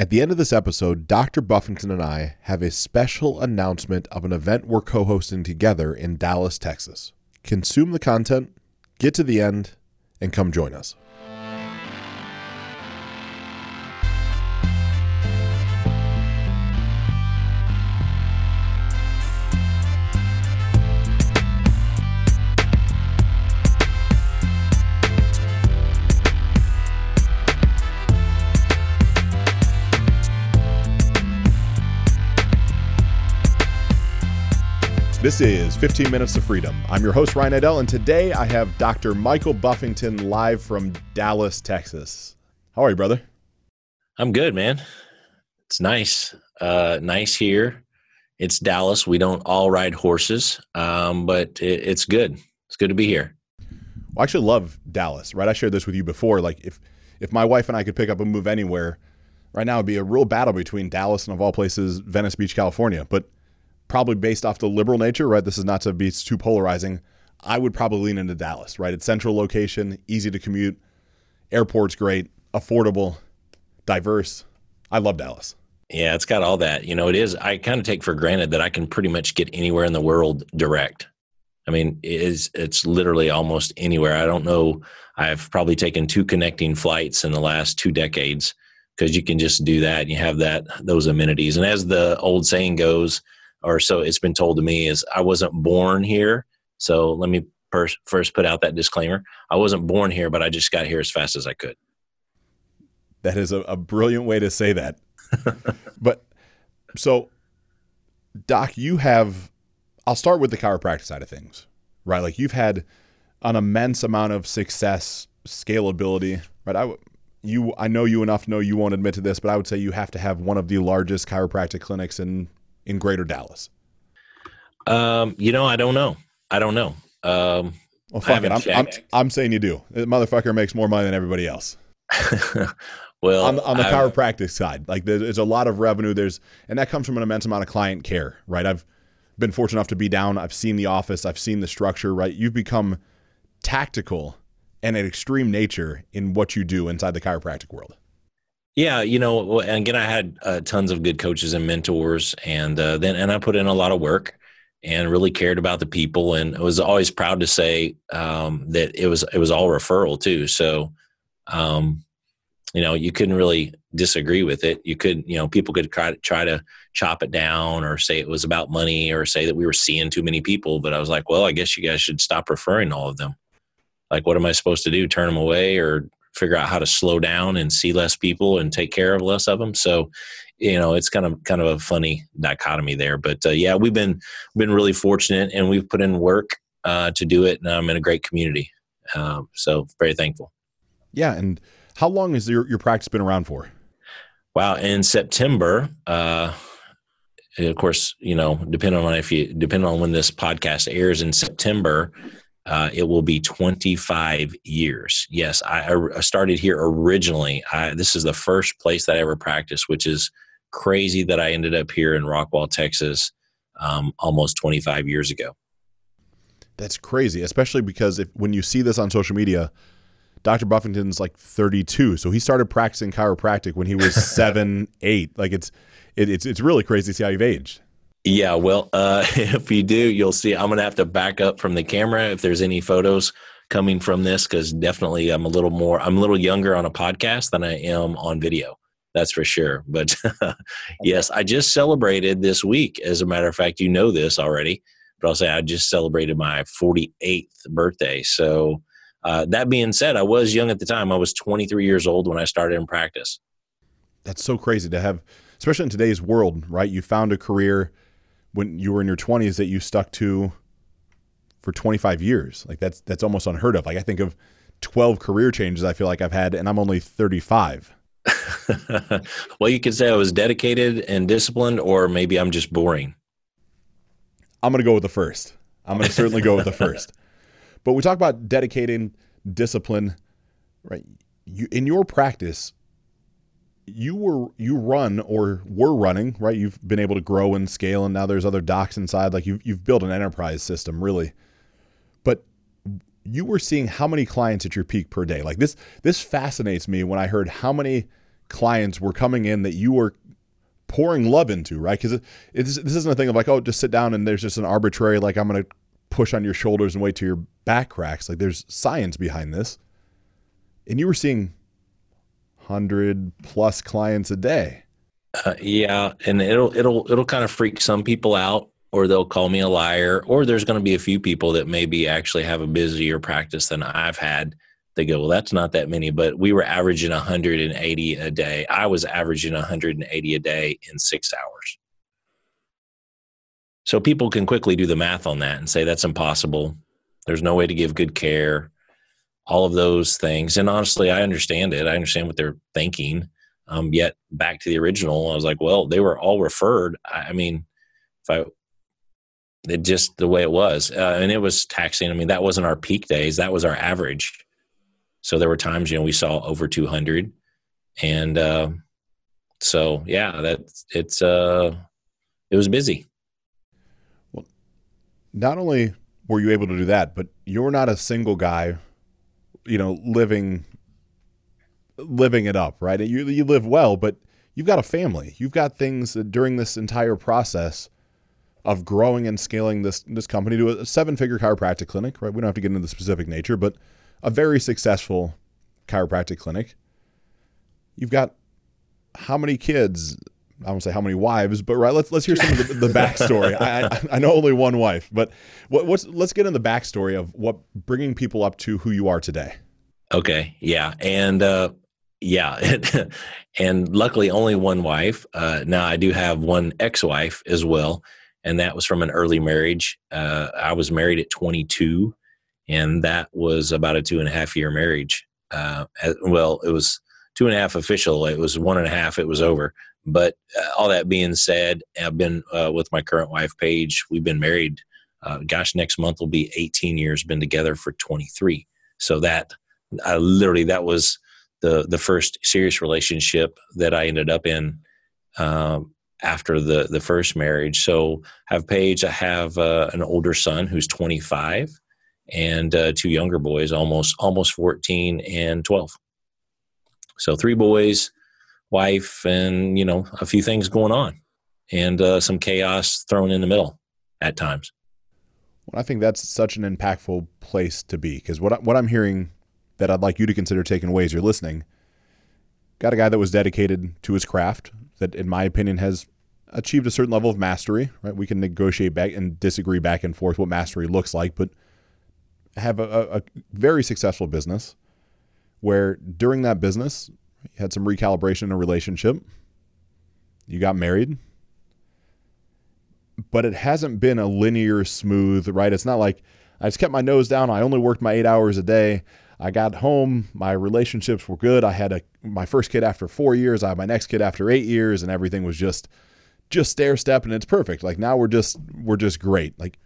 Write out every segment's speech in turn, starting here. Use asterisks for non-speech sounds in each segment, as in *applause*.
At the end of this episode, Dr. Buffington and I have a special announcement of an event we're co hosting together in Dallas, Texas. Consume the content, get to the end, and come join us. This is 15 Minutes of Freedom. I'm your host, Ryan Idell, and today I have Dr. Michael Buffington live from Dallas, Texas. How are you, brother? I'm good, man. It's nice. Uh, nice here. It's Dallas. We don't all ride horses, um, but it, it's good. It's good to be here. Well, I actually love Dallas, right? I shared this with you before. Like, if if my wife and I could pick up and move anywhere, right now it'd be a real battle between Dallas and, of all places, Venice Beach, California. But probably based off the liberal nature, right? This is not to be too polarizing. I would probably lean into Dallas, right? It's central location, easy to commute, airport's great, affordable, diverse. I love Dallas. Yeah, it's got all that. You know, it is. I kind of take for granted that I can pretty much get anywhere in the world direct. I mean, it is it's literally almost anywhere. I don't know. I've probably taken two connecting flights in the last two decades because you can just do that. And you have that those amenities. And as the old saying goes, or so it's been told to me is I wasn't born here. So let me first first put out that disclaimer. I wasn't born here, but I just got here as fast as I could. That is a, a brilliant way to say that. *laughs* but so Doc, you have I'll start with the chiropractic side of things. Right? Like you've had an immense amount of success, scalability, right? I you I know you enough to know you won't admit to this, but I would say you have to have one of the largest chiropractic clinics in in Greater Dallas? Um, you know, I don't know. I don't know. Um, well, fuck it. I'm, I'm, I'm, saying you do. The motherfucker makes more money than everybody else. *laughs* well, on, on the I've, chiropractic side, like there's, there's a lot of revenue. There's, and that comes from an immense amount of client care, right? I've been fortunate enough to be down. I've seen the office. I've seen the structure, right? You've become tactical and an extreme nature in what you do inside the chiropractic world. Yeah, you know, again, I had uh, tons of good coaches and mentors, and uh, then and I put in a lot of work and really cared about the people, and I was always proud to say um, that it was it was all referral too. So, um, you know, you couldn't really disagree with it. You could, you know, people could try to try to chop it down or say it was about money or say that we were seeing too many people. But I was like, well, I guess you guys should stop referring all of them. Like, what am I supposed to do? Turn them away or figure out how to slow down and see less people and take care of less of them. So, you know, it's kind of kind of a funny dichotomy there. But uh, yeah, we've been been really fortunate, and we've put in work uh, to do it, and I'm in a great community. Um, so very thankful. Yeah, and how long has your your practice been around for? Wow, in September. Uh, of course, you know, depending on if you depending on when this podcast airs in September, uh, it will be 25 years. Yes, I, I started here originally. I, this is the first place that I ever practiced, which is crazy that I ended up here in Rockwall, Texas, um, almost 25 years ago. That's crazy, especially because if when you see this on social media, Dr. Buffington's like 32, so he started practicing chiropractic when he was *laughs* seven, eight. Like it's it, it's it's really crazy to see how you've aged. Yeah, well, uh, *laughs* if you do, you'll see. I'm going to have to back up from the camera if there's any photos coming from this, because definitely I'm a little more, I'm a little younger on a podcast than I am on video. That's for sure. But *laughs* yes, I just celebrated this week. As a matter of fact, you know this already, but I'll say I just celebrated my 48th birthday. So, uh, that being said, I was young at the time. I was 23 years old when I started in practice. That's so crazy to have, especially in today's world, right? You found a career when you were in your 20s that you stuck to for 25 years. Like that's that's almost unheard of. Like I think of 12 career changes I feel like I've had and I'm only 35. *laughs* well, you could say I was dedicated and disciplined or maybe I'm just boring. I'm going to go with the first. I'm going to certainly go with the first. *laughs* But we talk about dedicating discipline, right? You in your practice, you were you run or were running right you've been able to grow and scale and now there's other docs inside like you've, you've built an enterprise system really but you were seeing how many clients at your peak per day like this this fascinates me when i heard how many clients were coming in that you were pouring love into, right? Because it, this isn't a thing of like, oh, just sit down and there's just an arbitrary, like, I'm going to push on your shoulders and wait till your back cracks. Like, there's science behind this. And you were seeing 100 plus clients a day. Uh, yeah, and it'll it'll it'll kind of freak some people out, or they'll call me a liar, or there's going to be a few people that maybe actually have a busier practice than I've had they go, well, that's not that many, but we were averaging 180 a day. I was averaging 180 a day in six hours. So people can quickly do the math on that and say that's impossible. There's no way to give good care, all of those things. And honestly, I understand it. I understand what they're thinking. Um, yet back to the original, I was like, well, they were all referred. I, I mean, if I, it just the way it was, uh, and it was taxing. I mean, that wasn't our peak days. That was our average. So there were times, you know, we saw over 200, and uh, so yeah, that it's uh, it was busy. Well, not only were you able to do that, but you're not a single guy, you know, living living it up, right? You you live well, but you've got a family. You've got things during this entire process of growing and scaling this this company to a seven figure chiropractic clinic, right? We don't have to get into the specific nature, but a very successful chiropractic clinic. You've got how many kids? I won't say how many wives, but right. Let's let's hear some of the, the backstory. I, I, know only one wife, but what, what's let's get in the backstory of what bringing people up to who you are today. Okay, yeah, and uh, yeah, *laughs* and luckily only one wife. Uh, now I do have one ex-wife as well, and that was from an early marriage. Uh, I was married at 22, and that was about a two and a half year marriage. Uh, well, it was two and a half official. It was one and a half. It was over. But uh, all that being said, I've been uh, with my current wife, Paige. We've been married. Uh, gosh, next month will be 18 years. Been together for 23. So that I literally that was the the first serious relationship that I ended up in um, after the the first marriage. So I have Paige. I have uh, an older son who's 25 and uh, two younger boys, almost almost 14 and 12. So three boys, wife, and you know a few things going on, and uh, some chaos thrown in the middle at times. Well, I think that's such an impactful place to be because what I, what I'm hearing that I'd like you to consider taking away as you're listening. Got a guy that was dedicated to his craft that, in my opinion, has achieved a certain level of mastery. Right, we can negotiate back and disagree back and forth what mastery looks like, but have a, a very successful business where during that business you had some recalibration in a relationship. You got married. But it hasn't been a linear smooth right? It's not like i just kept my nose down. I only worked my eight hours a day. I got home. My relationships were good. I had a my first kid after four years. I had my next kid after eight years and everything was just just stair step and it's perfect. Like now we're just we're just great. Like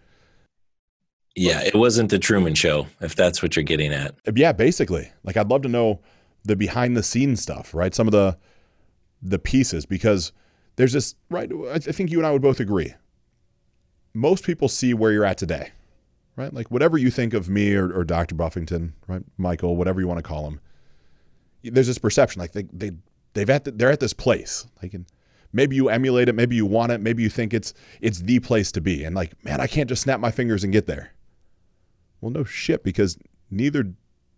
yeah, it wasn't the Truman Show, if that's what you're getting at. Yeah, basically. Like I'd love to know the behind the scenes stuff, right? Some of the the pieces because there's this right. I think you and I would both agree. Most people see where you're at today, right? Like whatever you think of me or, or Dr. Buffington, right, Michael, whatever you want to call him. There's this perception, like they they they've at the, they're at this place, like and maybe you emulate it, maybe you want it, maybe you think it's it's the place to be, and like man, I can't just snap my fingers and get there. Well, no shit, because neither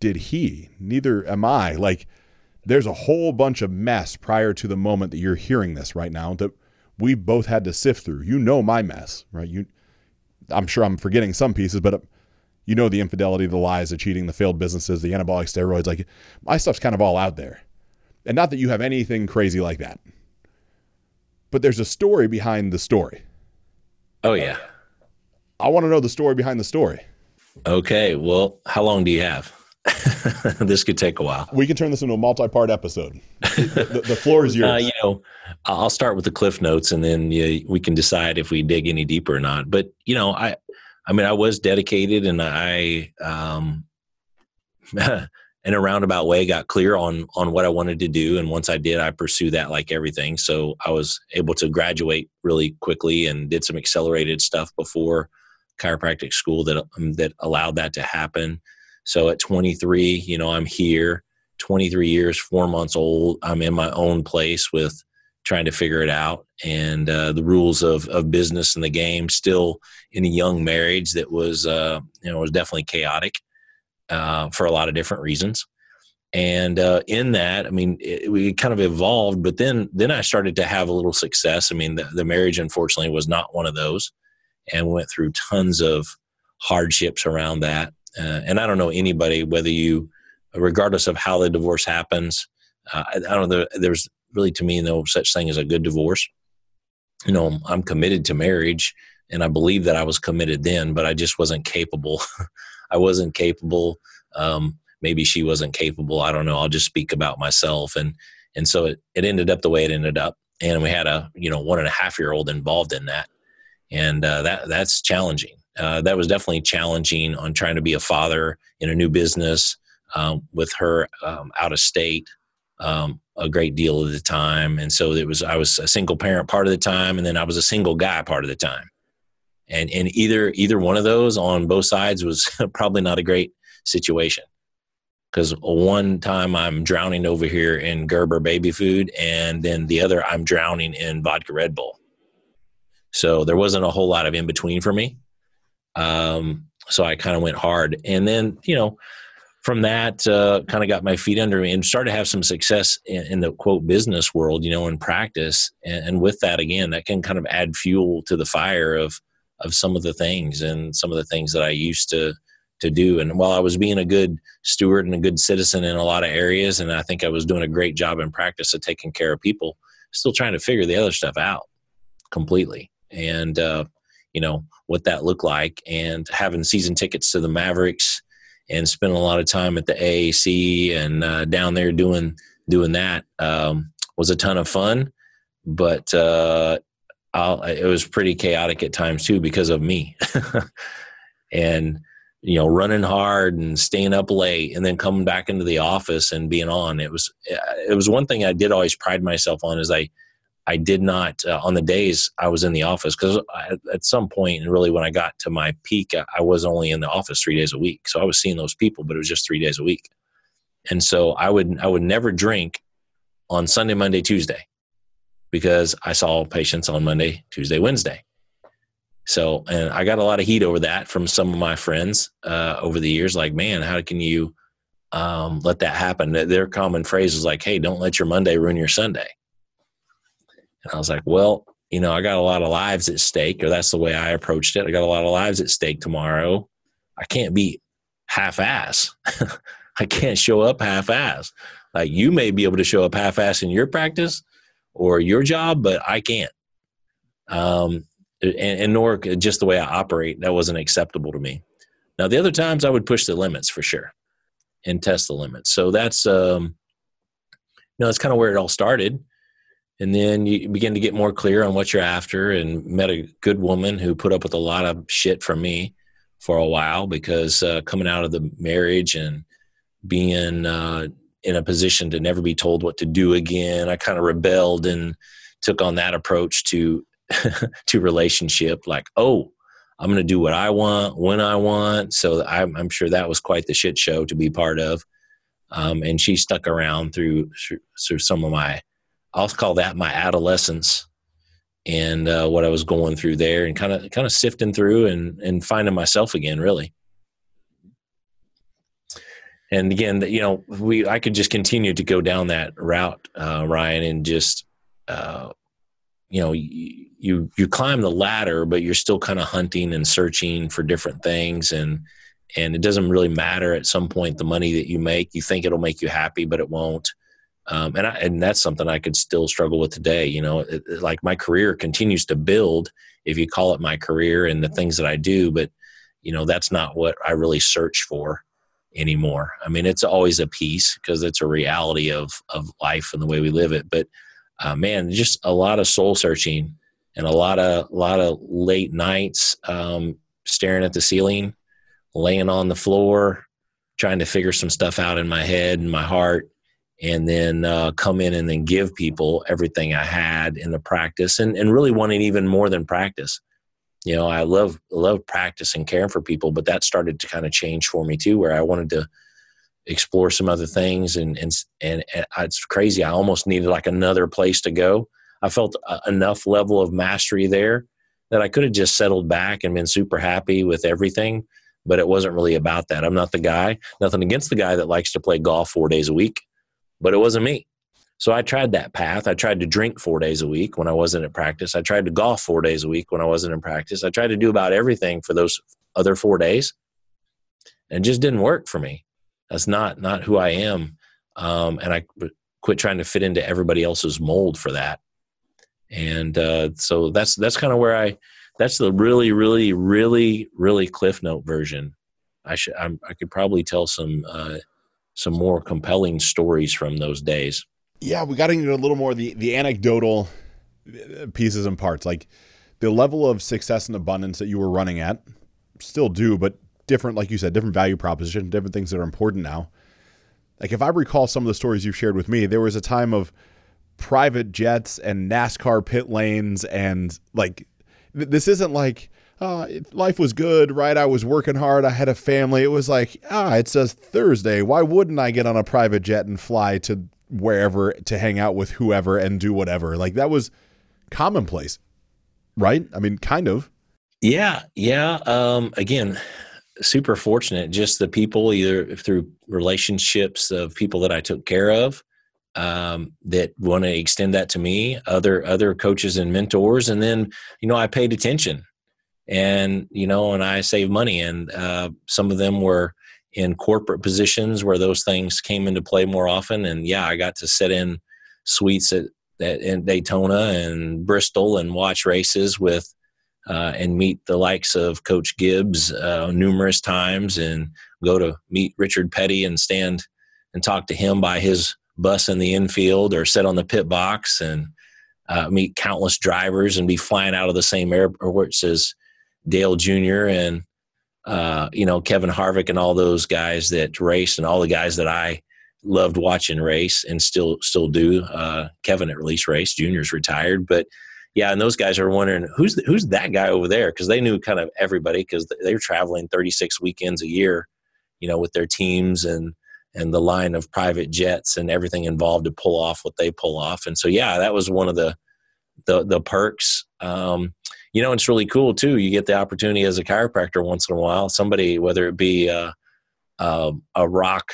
did he, neither am I. Like, there's a whole bunch of mess prior to the moment that you're hearing this right now that we both had to sift through. You know my mess, right? You, I'm sure I'm forgetting some pieces, but uh, you know the infidelity, the lies, the cheating, the failed businesses, the anabolic steroids. Like, my stuff's kind of all out there. And not that you have anything crazy like that, but there's a story behind the story. Oh, yeah. I want to know the story behind the story. Okay. Well, how long do you have? *laughs* this could take a while. We can turn this into a multi-part episode. the, the, floor is *laughs* yours. Uh, you know, I'll start with the cliff notes, and then you we can decide if we dig any deeper or not. But you know, I, I mean, I was dedicated, and I, um, *laughs* in a roundabout way, got clear on on what I wanted to do. And once I did, I pursued that like everything. So I was able to graduate really quickly and did some accelerated stuff before chiropractic school that um, that allowed that to happen. So at 23, you know, I'm here. 23 years, four months old. I'm in my own place with trying to figure it out and uh, the rules of, of business and the game still in a young marriage that was uh, you know was definitely chaotic uh, for a lot of different reasons and uh, in that i mean it, we kind of evolved but then then i started to have a little success i mean the, the marriage unfortunately was not one of those and went through tons of hardships around that uh, and i don't know anybody whether you regardless of how the divorce happens uh, I, I, don't know there's really to me no such thing as a good divorce you know i'm committed to marriage and i believe that i was committed then but i just wasn't capable *laughs* i wasn't capable um, maybe she wasn't capable. I don't know. I'll just speak about myself. And and so it, it ended up the way it ended up. And we had a you know one and a half year old involved in that, and uh, that that's challenging. Uh, that was definitely challenging on trying to be a father in a new business um, with her um, out of state um, a great deal of the time. And so it was I was a single parent part of the time, and then I was a single guy part of the time. And and either either one of those on both sides was *laughs* probably not a great situation because one time I'm drowning over here in Gerber baby food, and then the other I'm drowning in vodka Red Bull. So there wasn't a whole lot of in between for me. Um, so I kind of went hard, and then you know, from that, uh, kind of got my feet under me and started to have some success in, in the quote business world, you know, in practice. And, and with that, again, that can kind of add fuel to the fire of of some of the things and some of the things that I used to to do. And while I was being a good steward and a good citizen in a lot of areas, and I think I was doing a great job in practice of taking care of people, still trying to figure the other stuff out completely. And, uh, you know, what that looked like and having season tickets to the Mavericks and spending a lot of time at the AAC and uh, down there doing, doing that um, was a ton of fun. But, uh, it was pretty chaotic at times too because of me. *laughs* and you know running hard and staying up late and then coming back into the office and being on it was it was one thing i did always pride myself on is i i did not uh, on the days i was in the office because at some point and really when i got to my peak I, I was only in the office three days a week so i was seeing those people but it was just three days a week and so i would i would never drink on sunday monday tuesday because i saw patients on monday tuesday wednesday so, and I got a lot of heat over that from some of my friends uh, over the years. Like, man, how can you um, let that happen? Their common phrase is like, "Hey, don't let your Monday ruin your Sunday." And I was like, well, you know, I got a lot of lives at stake, or that's the way I approached it. I got a lot of lives at stake tomorrow. I can't be half ass. *laughs* I can't show up half ass. Like you may be able to show up half ass in your practice or your job, but I can't. Um, and, and nor just the way I operate, that wasn't acceptable to me. Now, the other times I would push the limits for sure and test the limits. So that's, um, you know, that's kind of where it all started. And then you begin to get more clear on what you're after and met a good woman who put up with a lot of shit from me for a while because uh, coming out of the marriage and being uh, in a position to never be told what to do again, I kind of rebelled and took on that approach to *laughs* to relationship. Like oh i'm going to do what i want when i want. So I'm, I'm, sure that was quite the shit show to be part of. Um, and she stuck around through through some of my i'll call that my adolescence and uh, what i was going through there and kind of kind of sifting through and and finding myself again really. And again you know we i could just continue to go down that route uh, ryan and just uh, you know you you climb the ladder but you're still kind of hunting and searching for different things and and it doesn't really matter at some point the money that you make. You think it'll make you happy but it won't um, and I, and that's something I could still struggle with today. You know, it, it, like my career continues to build, if you call it my career and the things that I do, but you know that's not what I really search for anymore. I mean, it's always a piece because it's a reality of of life and the way we live it. But uh, man, just a lot of soul searching and a lot of lot of late nights um, staring at the ceiling, laying on the floor, trying to figure some stuff out in my head and my heart, and then uh, come in and then give people everything I had in the practice, and and really wanting even more than practice. You know, I love love practice and caring for people, but that started to kind of change for me too, where I wanted to explore some other things. And, and, and, and it's crazy. I almost needed like another place to go. I felt enough level of mastery there that I could have just settled back and been super happy with everything. But it wasn't really about that. I'm not the guy. Nothing against the guy that likes to play golf four days a week, but it wasn't me. So I tried that path. I tried to drink four days a week when I wasn't at practice. I tried to golf four days a week when I wasn't in practice. I tried to do about everything for those other four days, and it just didn't work for me. That's not not who I am, um, and I quit trying to fit into everybody else's mold for that. And uh, so that's that's kind of where I. That's the really, really, really, really cliff note version. I should. I'm, i could probably tell some uh, some more compelling stories from those days. Yeah, we got into a little more the the anecdotal uh, pieces and parts, like the level of success and abundance that you were running at. Still do, but different, like you said, different value proposition, different things that are important now. Like if I recall some of the stories you've shared with me, there was a time of private jets and NASCAR pit lanes and like th- this isn't like uh, life was good, right? I was working hard. I had a family. It was like, ah, it says Thursday. Why wouldn't I get on a private jet and fly to wherever to hang out with whoever and do whatever? Like that was commonplace, right? I mean, kind of. Yeah, yeah. Um, again, super fortunate. Just the people, either through relationships of people that I took care of, um, that want to extend that to me, other other coaches and mentors, and then you know I paid attention, and you know, and I saved money, and uh, some of them were in corporate positions where those things came into play more often, and yeah, I got to sit in suites at, at in Daytona and Bristol and watch races with. Uh, and meet the likes of Coach Gibbs uh, numerous times, and go to meet Richard Petty and stand and talk to him by his bus in the infield or sit on the pit box and uh, meet countless drivers and be flying out of the same airports as Dale Jr. and uh, you know Kevin Harvick and all those guys that race and all the guys that I loved watching race and still still do. Uh, Kevin at release race, Junior's retired, but yeah, and those guys are wondering who's the, who's that guy over there because they knew kind of everybody because they were traveling 36 weekends a year, you know, with their teams and and the line of private jets and everything involved to pull off what they pull off. And so, yeah, that was one of the the, the perks. Um, you know, it's really cool too. You get the opportunity as a chiropractor once in a while. Somebody, whether it be a, a, a rock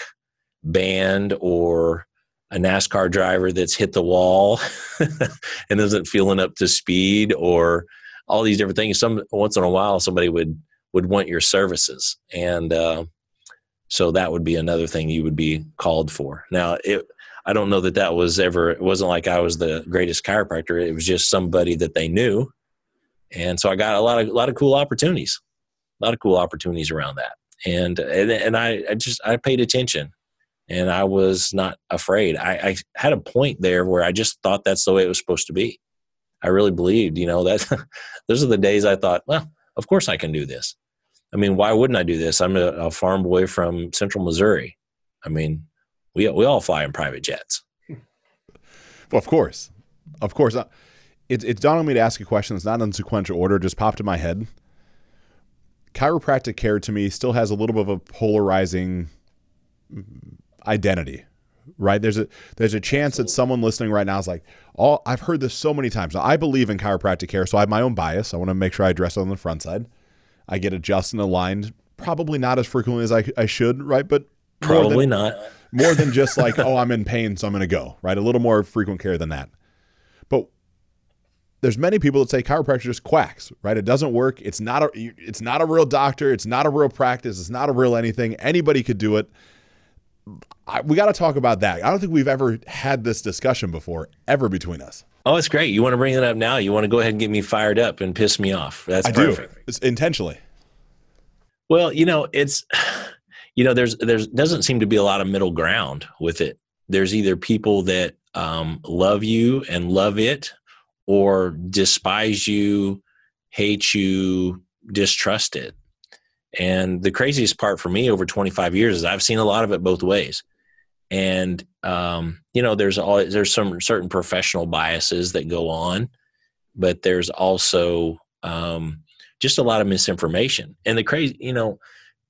band or a NASCAR driver that's hit the wall *laughs* and isn't feeling up to speed, or all these different things. Some once in a while, somebody would would want your services, and uh, so that would be another thing you would be called for. Now, it, I don't know that that was ever, it wasn't like I was the greatest chiropractor. It was just somebody that they knew. And so I got a lot of, a lot of cool opportunities, a lot of cool opportunities around that. And, and, and I, I just, I paid attention and I was not afraid. I, I had a point there where I just thought that's the way it was supposed to be. I really believed, you know, that *laughs* those are the days I thought, well, of course I can do this. I mean, why wouldn't I do this? I'm a, a farm boy from Central Missouri. I mean, we we all fly in private jets. Well, of course, of course. Uh, it, it's dawned on me to ask a question that's not in sequential order. Just popped in my head. Chiropractic care to me still has a little bit of a polarizing identity, right? There's a there's a chance that someone listening right now is like, "Oh, I've heard this so many times." Now, I believe in chiropractic care, so I have my own bias. I want to make sure I address it on the front side. I get adjusted and aligned, probably not as frequently as I, I should, right? But probably than, not. more than just like, oh, I'm in pain, so I'm going to go, right? A little more frequent care than that. But there's many people that say chiropractor just quacks, right? It doesn't work. It's not a it's not a real doctor. It's not a real practice. It's not a real anything. Anybody could do it. I, we got to talk about that. I don't think we've ever had this discussion before, ever between us. Oh, it's great. You want to bring it up now? You want to go ahead and get me fired up and piss me off? That's I perfect. do. It's intentionally. Well, you know, it's *sighs* you know, there's there's doesn't seem to be a lot of middle ground with it. There's either people that um, love you and love it, or despise you, hate you, distrust it. And the craziest part for me over 25 years is I've seen a lot of it both ways and um, you know there's all there's some certain professional biases that go on but there's also um, just a lot of misinformation and the crazy you know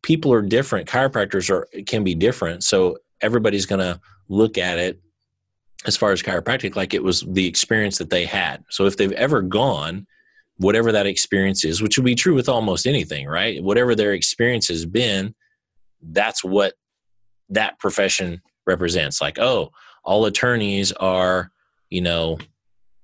people are different. Chiropractors are can be different. So everybody's going to look at it as far as chiropractic like it was the experience that they had. So if they've ever gone, whatever that experience is, which would be true with almost anything, right? Whatever their experience has been, that's what that profession represents. Like, oh, all attorneys are, you know,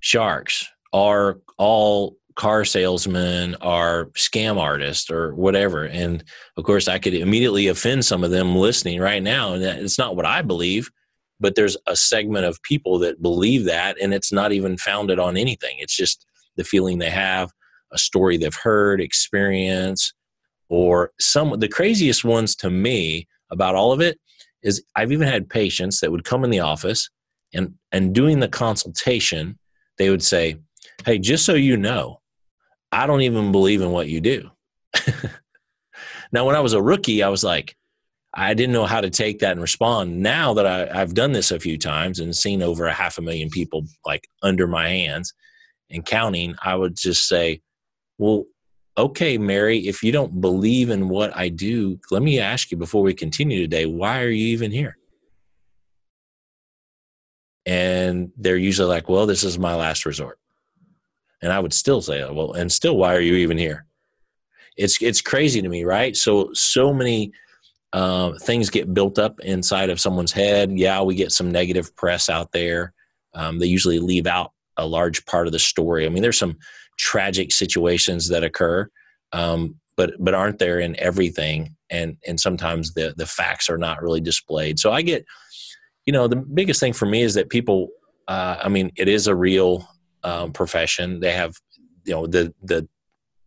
sharks, are all car salesmen are scam artists or whatever. And of course, I could immediately offend some of them listening right now. And it's not what I believe, but there's a segment of people that believe that, and it's not even founded on anything. It's just the feeling they have, a story they've heard, experience, or some. The craziest ones to me about all of it is I've even had patients that would come in the office and and doing the consultation, they would say, "Hey, just so you know, I don't even believe in what you do. *laughs* now, when I was a rookie, I was like, I didn't know how to take that and respond. Now that I, have done this a few times and seen over a half a million people like under my hands and counting, I would just say, well, okay, Mary, if you don't believe in what I do, let me ask you before we continue today, why are you even here? And they're usually like, well, this is my last resort. And I would still say, well, and still, why are you even here? It's it's crazy to me, right? So so many uh, things get built up inside of someone's head. Yeah, we get some negative press out there. Um, they usually leave out a large part of the story. I mean, there's some tragic situations that occur, um, but but aren't there in everything? And and sometimes the the facts are not really displayed. So I get, you know, the biggest thing for me is that people. Uh, I mean, it is a real um, profession. They have, you know, the the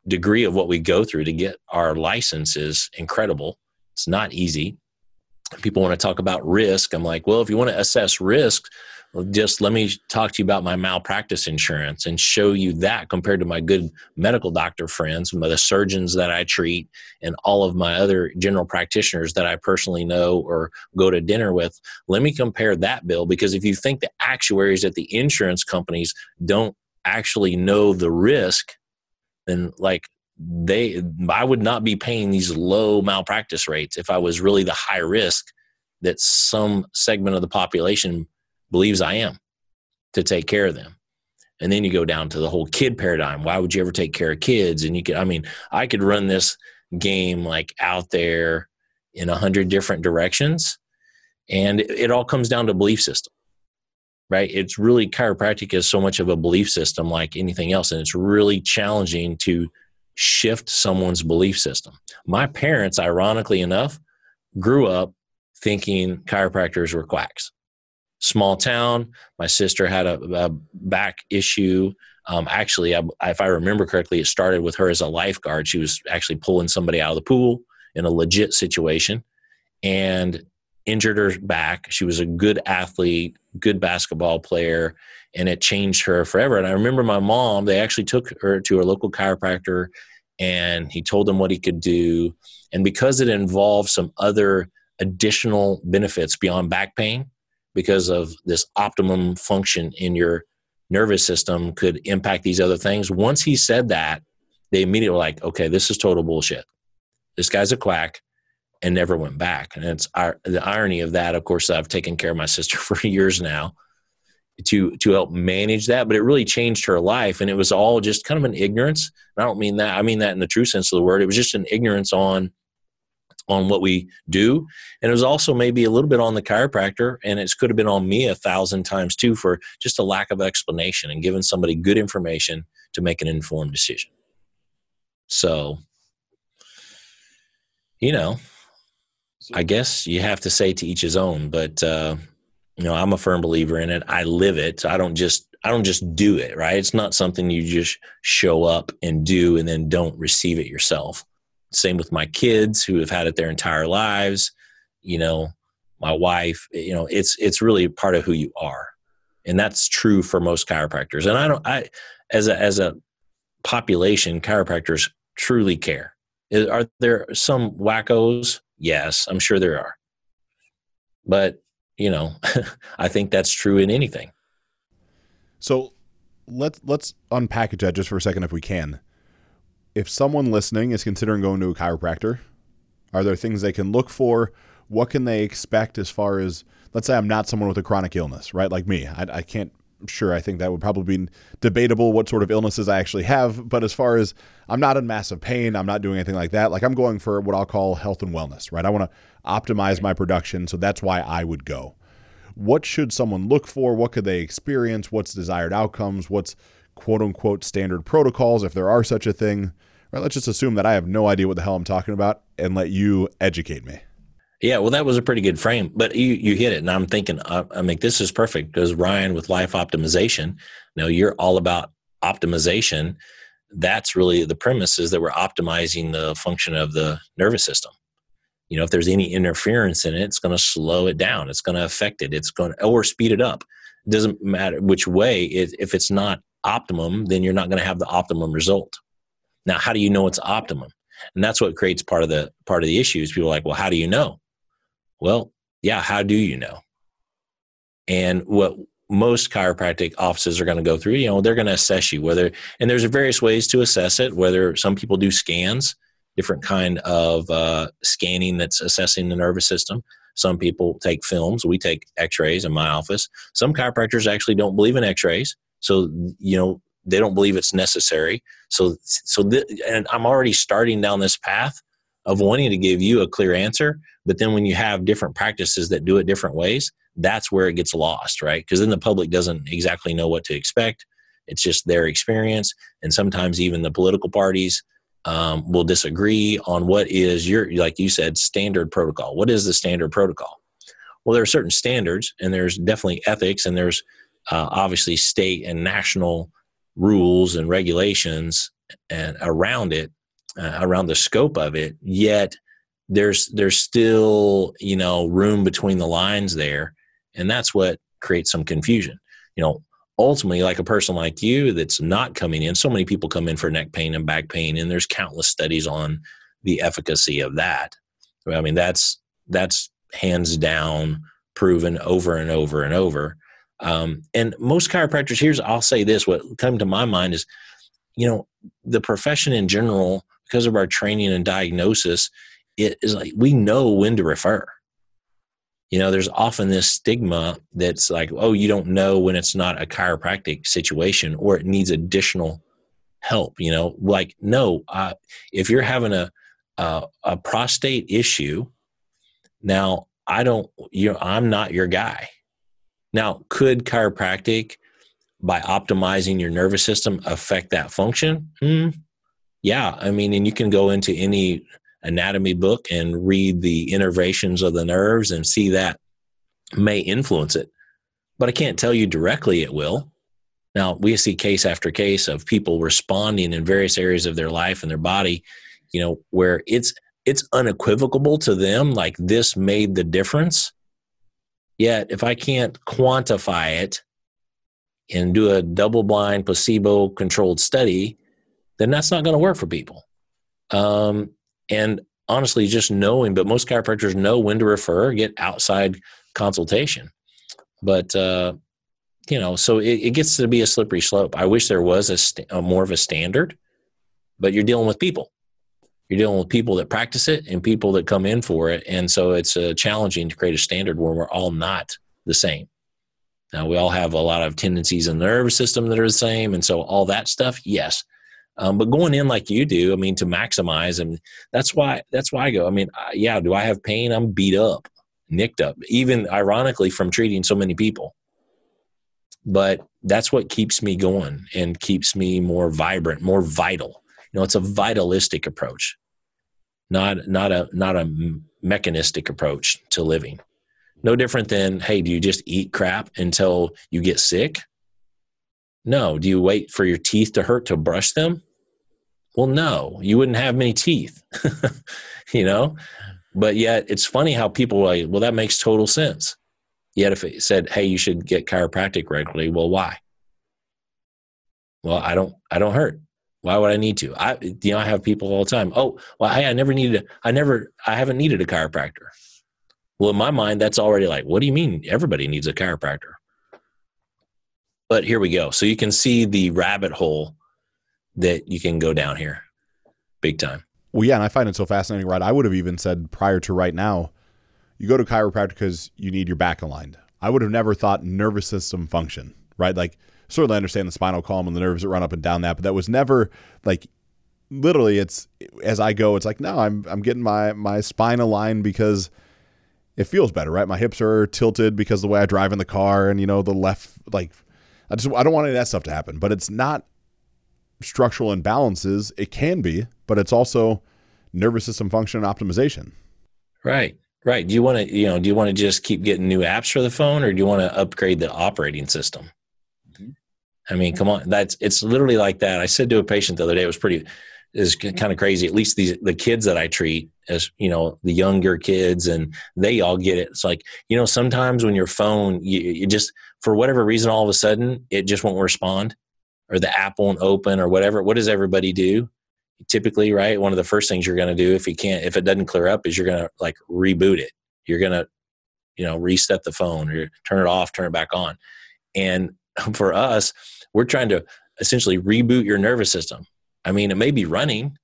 degree of what we go through to get our license is incredible. It's not easy. People want to talk about risk. I'm like, well, if you want to assess risk, just let me talk to you about my malpractice insurance and show you that compared to my good medical doctor friends, the surgeons that I treat, and all of my other general practitioners that I personally know or go to dinner with. Let me compare that bill because if you think the actuaries at the insurance companies don't actually know the risk, then like they I would not be paying these low malpractice rates if I was really the high risk that some segment of the population believes I am to take care of them. And then you go down to the whole kid paradigm. Why would you ever take care of kids? And you could, I mean, I could run this game like out there in a hundred different directions. And it, it all comes down to belief system, right? It's really chiropractic is so much of a belief system like anything else. And it's really challenging to shift someone's belief system. My parents, ironically enough, grew up thinking chiropractors were quacks small town. My sister had a, a back issue. Um, actually, I, if I remember correctly, it started with her as a lifeguard. She was actually pulling somebody out of the pool in a legit situation and injured her back. She was a good athlete, good basketball player, and it changed her forever. And I remember my mom, they actually took her to a local chiropractor and he told them what he could do. And because it involved some other additional benefits beyond back pain, because of this optimum function in your nervous system could impact these other things. Once he said that, they immediately were like, okay, this is total bullshit. This guy's a quack and never went back. And it's the irony of that, of course, I've taken care of my sister *laughs* for years now to to help manage that, but it really changed her life. And it was all just kind of an ignorance. And I don't mean that, I mean that in the true sense of the word. It was just an ignorance on on what we do. And it was also maybe a little bit on the chiropractor, and it could have been on me a thousand times too for just a lack of explanation and giving somebody good information to make an informed decision. So, you know, I guess you have to say to each his own, but uh, you know, I'm a firm believer in it. I live it. I don't just I don't just do it, right? It's not something you just show up and do and then don't receive it yourself. Same with my kids who have had it their entire lives. You know, my wife. You know, it's it's really part of who you are, and that's true for most chiropractors. And I don't. I as a as a population, chiropractors truly care. Are there some wackos? Yes, I'm sure there are. But you know, *laughs* I think that's true in anything. So let's let's unpackage that just for a second if we can if someone listening is considering going to a chiropractor Are there things they can look for? What can they expect as far as, let's say I'm not someone with a chronic illness, right? Like me. I, I can't, sure, I think that would probably be debatable what sort of illnesses I actually have. But as far as I'm not in massive pain, I'm not doing anything like that. Like I'm going for what I'll call health and wellness, right? I want to optimize my production. So that's why I would go. What should someone look for? What could they experience? What's desired outcomes? What's quote unquote standard protocols, if there are such a thing? Right, let's just assume that I have no idea what the hell I'm talking about and let you educate me. Yeah, well, that was a pretty good frame, but you you hit it, and I'm thinking, uh, I mean, this is perfect because Ryan with life optimization. Now you're all about optimization. That's really the premise is that we're optimizing the function of the nervous system. You know, if there's any interference in it, it's going to slow it down. It's going to affect it. It's going to or speed it up. It doesn't matter which way. It, if it's not optimum, then you're not going to have the optimum result. Now, how do you know it's optimum? And that's what creates part of the part of the issues. People are like, well, how do you know? Well, yeah, how do you know? And what most chiropractic offices are going to go through, you know, they're going to assess you whether, and there's various ways to assess it. Whether some people do scans, different kind of uh, scanning that's assessing the nervous system. Some people take films. We take X-rays in my office. Some chiropractors actually don't believe in X-rays, so you know they don't believe it's necessary. So, so th- and I'm already starting down this path of wanting to give you a clear answer. But then when you have different practices that do it different ways, that's where it gets lost, right? Because then the public doesn't exactly know what to expect. It's just their experience, and sometimes even the political parties um, will disagree on what is your, like you said, standard protocol. What is the standard protocol? Well, there are certain standards, and there's definitely ethics, and there's uh, obviously state and national rules and regulations and around it, uh, around the scope of it. Yet there's there's still you know room between the lines there, and that's what creates some confusion. You know, ultimately, like a person like you that's not coming in, so many people come in for neck pain and back pain, and there's countless studies on the efficacy of that. I mean, that's that's hands down proven over and over and over. Um, and most chiropractors, here's I'll say this: what come to my mind is, you know, the profession in general, because of our training and diagnosis, it is like we know when to refer. You know, there's often this stigma that's like, oh, you don't know when it's not a chiropractic situation or it needs additional help. You know, like no, uh, if you're having a, a a prostate issue, now I don't, you know, I'm not your guy now, could chiropractic, by optimizing your nervous system, affect that function? Hmm. Yeah. I mean, and you can go into any anatomy book and read the innervations of the nerves and see that may influence it. But I can't tell you directly it will. Now, we see case after case of people responding in various areas of their life and their body, you know, where it's it's unequivocal to them like this made the difference Yet, if I can't quantify it and do a double blind, placebo controlled study, then that's not going to work for people. Um, and honestly, just knowing, but most chiropractors know when to refer, get outside consultation. But, uh, you know, so it, it, gets to be a slippery slope. I wish there was a, st- a more of a standard, but you're dealing with people you're dealing with people that practice it and people that come in for it and so it's uh, challenging to create a standard where we're all not the same now we all have a lot of tendencies in the nervous system that are the same and so all that stuff yes um, but going in like you do i mean to maximize and that's why that's why i go i mean yeah do i have pain? I'm beat up nicked up even ironically from treating so many people. But that's what keeps me going and keeps me more vibrant more vital. You know it's a vitalistic approach not not a not a mechanistic approach to living. No different than hey do you just eat crap until you get sick? No. Do you wait for your teeth to hurt to brush them well no you wouldn't have many teeth *laughs* you know but yet it's funny how people like well that makes total sense yet if it said hey you should get chiropractic regularly well why well i don't i don't hurt why would I need to? I, you know, I have people all the time. Oh, well, I, I never needed. I never. I haven't needed a chiropractor. Well, in my mind, that's already like, what do you mean? Everybody needs a chiropractor. But here we go. So you can see the rabbit hole that you can go down here, big time. Well, yeah, and I find it so fascinating, right? I would have even said prior to right now, you go to chiropractor because you need your back aligned. I would have never thought nervous system function, right? Like, certainly understand the spinal column and the nerves that run up and down that, but that was never like literally it's as I go, it's like, no, I'm I'm getting my my spine aligned because it feels better, right? My hips are tilted because the way I drive in the car and you know, the left like I just I don't want any of that stuff to happen. But it's not structural imbalances. It can be, but it's also nervous system function and optimization. Right. Right. Do you want to, you know, do you want to just keep getting new apps for the phone or do you want to upgrade the operating system? Mm-hmm. I mean, come on. That's it's literally like that. I said to a patient the other day, it was pretty is kind of crazy. At least these the kids that I treat as you know the younger kids, and they all get it. It's like you know sometimes when your phone, you, you just for whatever reason, all of a sudden it just won't respond, or the app won't open, or whatever. What does everybody do? typically right one of the first things you're going to do if you can't if it doesn't clear up is you're going to like reboot it you're going to you know reset the phone or turn it off turn it back on and *laughs* for us we're trying to essentially reboot your nervous system i mean it may be running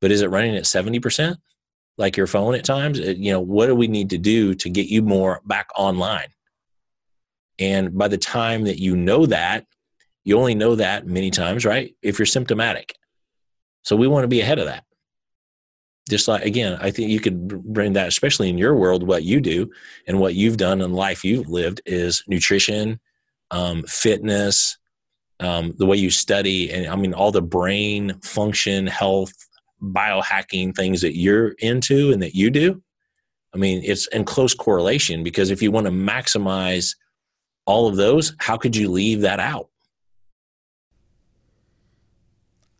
but is it running at 70% like your phone at times it, you know what do we need to do to get you more back online and by the time that you know that you only know that many times right if you're symptomatic so we want to be ahead of that. Just like, again, I think you could bring that, especially in your world, what you do and what you've done in life you've lived is nutrition, um, fitness, um, the way you study, and I mean, all the brain function, health, biohacking things that you're into and that you do. I mean, it's in close correlation because if you want to maximize all of those, how could you leave that out?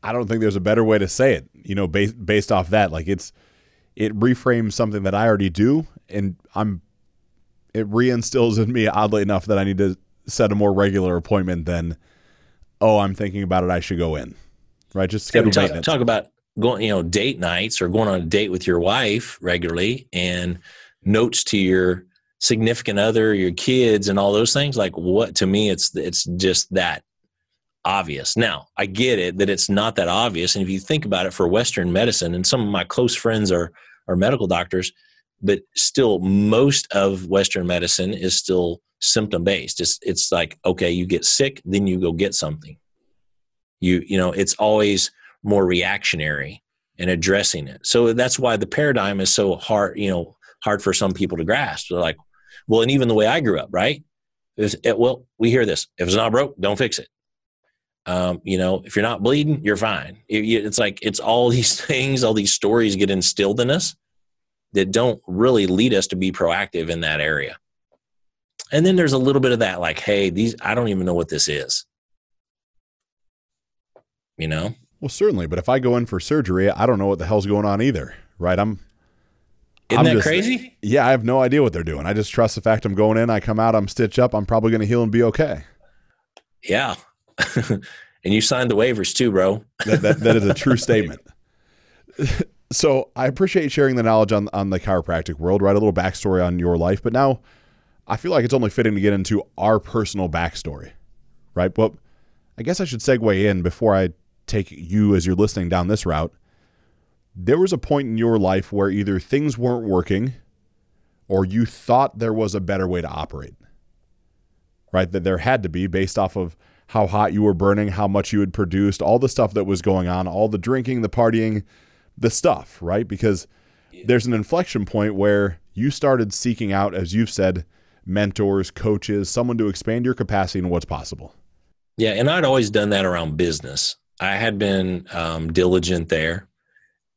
I don't think there's a better way to say it. You know, based based off that, like it's it reframes something that I already do, and I'm it reinstills in me oddly enough that I need to set a more regular appointment than oh I'm thinking about it I should go in. Right? Just schedule yeah, talk, talk about going you know date nights or going on a date with your wife regularly and notes to your significant other your kids and all those things. Like what to me it's it's just that obvious. Now, I get it that it's not that obvious. And if you think about it for Western medicine, and some of my close friends are, are medical doctors, but still, most of Western medicine is still symptom based. It's, it's like, okay, you get sick, then you go get something. You, you know, it's always more reactionary and addressing it. So that's why the paradigm is so hard, you know, hard for some people to grasp. They're like, well, and even the way I grew up, right? It, well, we hear this: if it's not broke, don't fix it um, you know, if you're not bleeding, you're fine. It, it's like it's all *laughs* these things, all these stories get instilled in us that don't really lead us to be proactive in that area. And then there's a little bit of that, like, hey, these I don't even know what this is. You know? Well, certainly, but if I go in for surgery, I don't know what the hell's going on either, right? I'm isn't I'm that just, crazy? Yeah, I have no idea what they're doing. I just trust the fact I'm going in, I come out, I'm stitched up, I'm probably going to heal and be okay. Yeah, *laughs* and you signed the waivers too, bro. that, that, that is a true *laughs* statement. *laughs* so I appreciate sharing the knowledge on on the chiropractic world, right? A little backstory on your life, but now I feel like it's only fitting to get into our personal backstory, right? But I guess I should segue in before I take you as you're listening down this route. There was a point in your life where either things weren't working or you thought there was a better way to operate, right? That there had to be based off of how hot you were burning, how much you had produced, all the stuff that was going on, all the drinking, the partying, the stuff, right? Because there's an inflection point where you started seeking out, as you've said, mentors, coaches, someone to expand your capacity and what's possible. Yeah, and I'd always done that around business. I had been um, diligent there.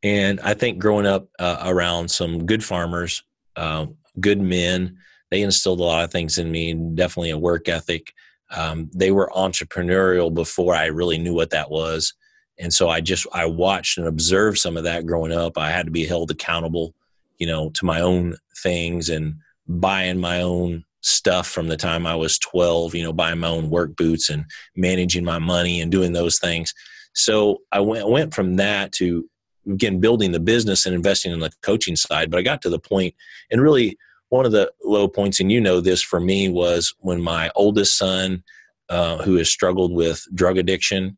And I think growing up uh, around some good farmers, uh, good men, they instilled a lot of things in me, definitely a work ethic um, they were entrepreneurial before I really knew what that was. And so I just I watched and observed some of that growing up. I had to be held accountable, you know, to my own things and buying my own stuff from the time I was 12, you know, buying my own work boots and managing my money and doing those things. So I went, went from that to again building the business and investing in the coaching side. But I got to the point and really one of the low points, and you know this for me, was when my oldest son, uh, who has struggled with drug addiction,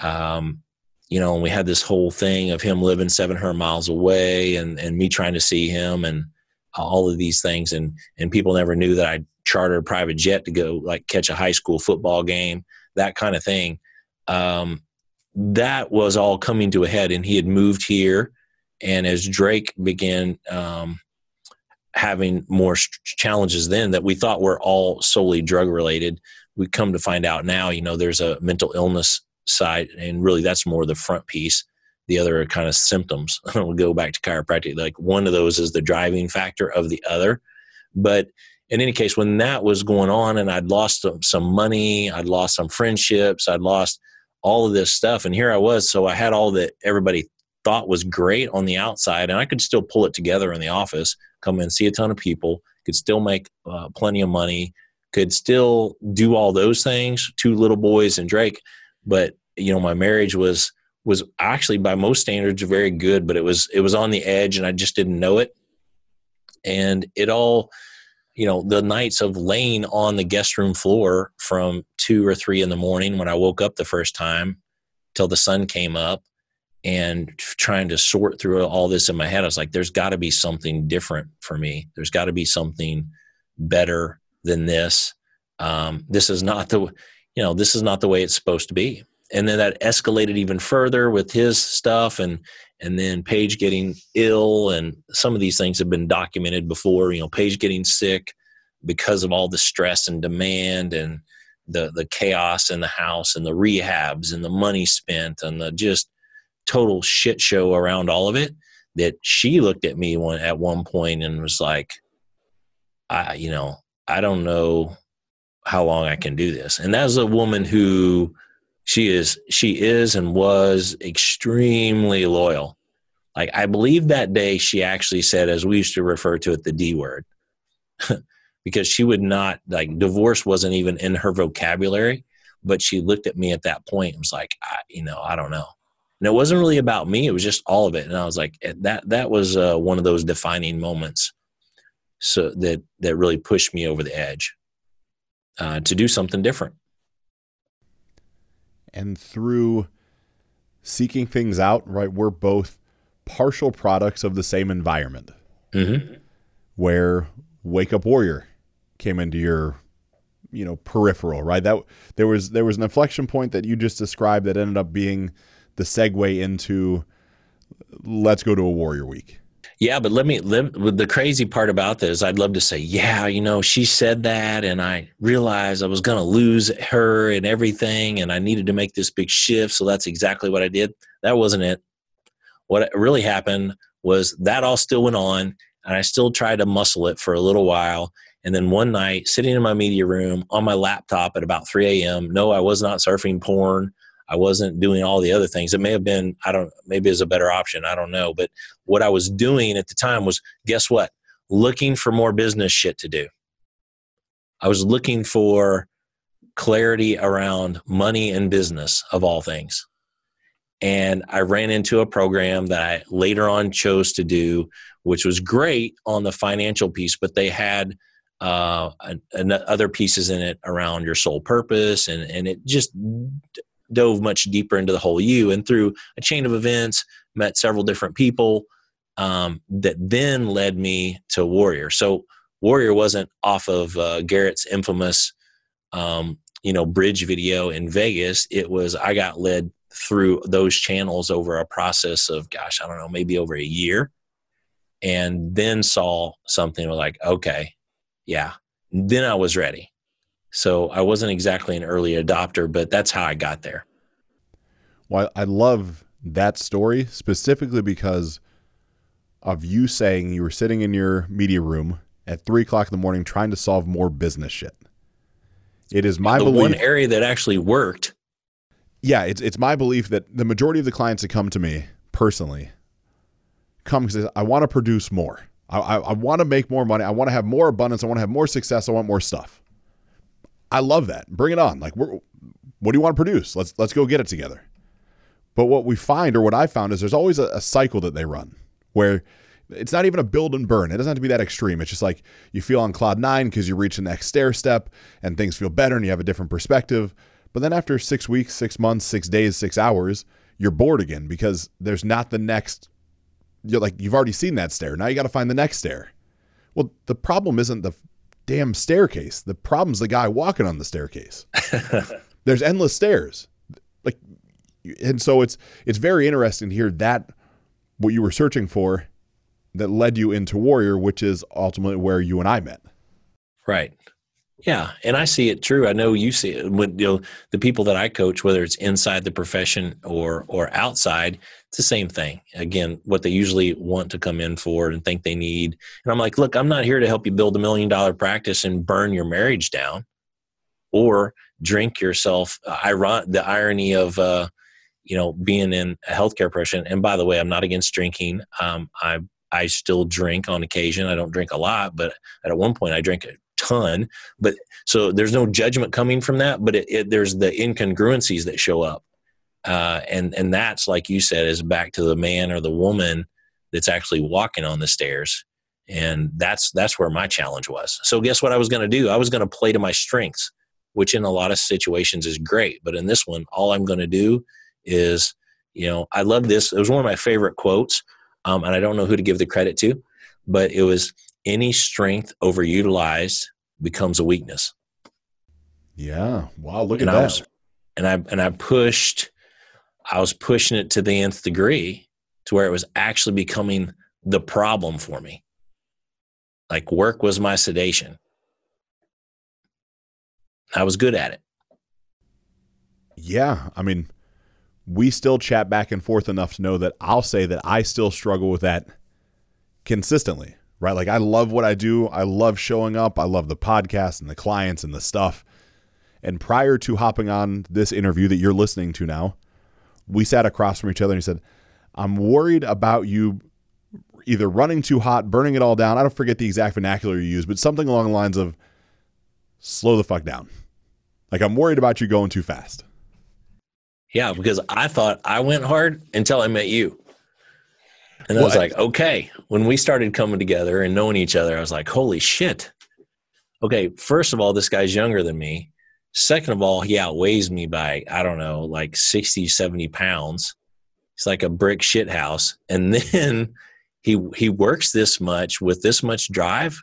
um, you know, and we had this whole thing of him living 700 miles away and, and me trying to see him and all of these things. And, and people never knew that I chartered a private jet to go like catch a high school football game, that kind of thing. Um, that was all coming to a head and he had moved here. And as Drake began, um, having more challenges then that we thought were all solely drug related. We come to find out now, you know, there's a mental illness side, and really that's more the front piece. The other are kind of symptoms. *laughs* we'll go back to chiropractic. Like one of those is the driving factor of the other. But in any case, when that was going on and I'd lost some money, I'd lost some friendships, I'd lost all of this stuff. And here I was. So I had all that everybody thought was great on the outside, and I could still pull it together in the office, come and see a ton of people, could still make uh, plenty of money, could still do all those things. Two little boys and Drake, but you know my marriage was was actually by most standards very good, but it was it was on the edge, and I just didn't know it. And it all, you know, the nights of laying on the guest room floor from two or three in the morning when I woke up the first time till the sun came up and trying to sort through all this in my head, I was like, there's got to be something different for me. There's got to be something better than this. Um, this is not the, you know, this is not the way it's supposed to be. And then that escalated even further with his stuff and, and then Paige getting ill. And some of these things have been documented before, you know, Paige getting sick because of all the stress and demand and the, the chaos in the house and the rehabs and the money spent and the just, total shit show around all of it that she looked at me one at one point and was like i you know i don't know how long i can do this. And that's a woman who she is she is and was extremely loyal. Like i believe that day she actually said as we used to refer to it the d word *laughs* because she would not like divorce wasn't even in her vocabulary but she looked at me at that point and was like I, you know i don't know and it wasn't really about me it was just all of it. And i was like eh, that that was uh, one of those defining moments so that that really pushed me over the edge uh, to do something different. And through seeking things out right we're both partial products of the same environment. Mm-hmm. where wake up warrior came into your you know peripheral right? That there was there was an inflection point that you just described that ended up being the segue into let's go to a warrior week. Yeah, but let me live the crazy part about this. I'd love to say, yeah, you know, she said that, and I realized I was going to lose her and everything, and I needed to make this big shift. So that's exactly what I did. That wasn't it. What really happened was that all still went on, and I still tried to muscle it for a little while. And then one night, sitting in my media room on my laptop at about 3 a.m., no, I was not surfing porn. I wasn't doing all the other things. It may have been, I don't, maybe is a better option. I don't know. But what I was doing at the time was, guess what? Looking for more business shit to do. I was looking for clarity around money and business of all things. And I ran into a program that I later on chose to do, which was great on the financial piece, but they had uh, other pieces in it around your soul purpose, and and it just dove much deeper into the whole you and through a chain of events met several different people um, that then led me to warrior. So warrior wasn't off of uh, garrett's infamous um, you know bridge video in vegas. It was i got led through those channels over a process of gosh i don't know maybe over a year and then saw something like okay yeah then i was ready so I wasn't exactly an early adopter, but that's how I got there. Well, I love that story specifically because of you saying you were sitting in your media room at three o'clock in the morning trying to solve more business shit. It is my the belief. One area that actually worked. Yeah, it's it's my belief that the majority of the clients that come to me personally come because I want to produce more. I, I, I want to make more money. I want to have more abundance. I want to have more success. I want more stuff. I love that. Bring it on. Like, what do you want to produce? Let's let's go get it together. But what we find, or what I found, is there's always a, a cycle that they run where it's not even a build and burn. It doesn't have to be that extreme. It's just like you feel on cloud nine because you reach the next stair step and things feel better and you have a different perspective. But then after six weeks, six months, six days, six hours, you're bored again because there's not the next you're like you've already seen that stair. Now you got to find the next stair. Well, the problem isn't the damn staircase. The problem's the guy walking on the staircase. *laughs* there's endless stairs. Like and so it's it's very interesting to hear that what you were searching for that led you into warrior which is ultimately where you and i met right yeah and i see it true i know you see it when you know the people that i coach whether it's inside the profession or or outside it's the same thing again what they usually want to come in for and think they need and i'm like look i'm not here to help you build a million dollar practice and burn your marriage down or drink yourself iron the irony of uh you know, being in a healthcare profession. And by the way, I'm not against drinking. Um, I I still drink on occasion. I don't drink a lot, but at one point I drank ton. But so there's no judgment coming from that. But it, it, there's the incongruencies that show up, uh, and and that's like you said is back to the man or the woman that's actually walking on the stairs. And that's that's where my challenge was. So guess what I was going to do? I was going to play to my strengths, which in a lot of situations is great. But in this one, all I'm going to do is, you know, I love this. It was one of my favorite quotes, um, and I don't know who to give the credit to, but it was any strength overutilized becomes a weakness. Yeah. Wow. Look and at I that. Was, and I and I pushed, I was pushing it to the nth degree to where it was actually becoming the problem for me. Like work was my sedation. I was good at it. Yeah. I mean, we still chat back and forth enough to know that I'll say that I still struggle with that consistently, right? Like I love what I do. I love showing up. I love the podcast and the clients and the stuff. And prior to hopping on this interview that you're listening to now, we sat across from each other and he said, I'm worried about you either running too hot, burning it all down. I don't forget the exact vernacular you use, but something along the lines of slow the fuck down. Like I'm worried about you going too fast. Yeah, because I thought I went hard until I met you. And well, I was like, okay. When we started coming together and knowing each other, I was like, holy shit. Okay, first of all, this guy's younger than me. Second of all, he outweighs me by, I don't know, like 60, 70 pounds. He's like a brick shit house. And *laughs* then he he works this much with this much drive.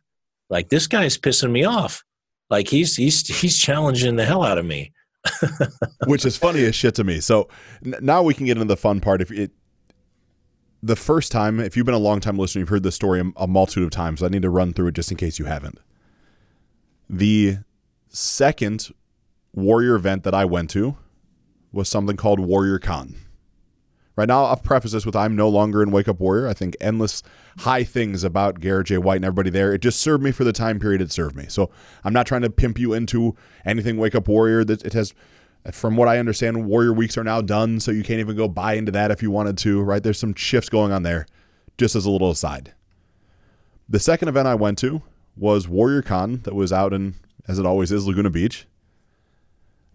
Like this guy's pissing me off. Like he's he's he's challenging the hell out of me. *laughs* which is funny as shit to me. So n- now we can get into the fun part. If it, the first time, if you've been a long time listener, you've heard this story a, multitude of times. I need to run through it just in case you haven't. The second warrior event that I went to was something called Warrior Con. Right now, I'll preface this with I'm no longer in Wake Up Warrior. I think endless high things about Garrett J. White and everybody there. It just served me for the time period it served me. So I'm not trying to pimp you into anything Wake Up Warrior. That it has, from what I understand, Warrior Weeks are now done, so you can't even go buy into that if you wanted to. Right? There's some shifts going on there. Just as a little aside. The second event I went to was Warrior Con that was out in, as it always is, Laguna Beach.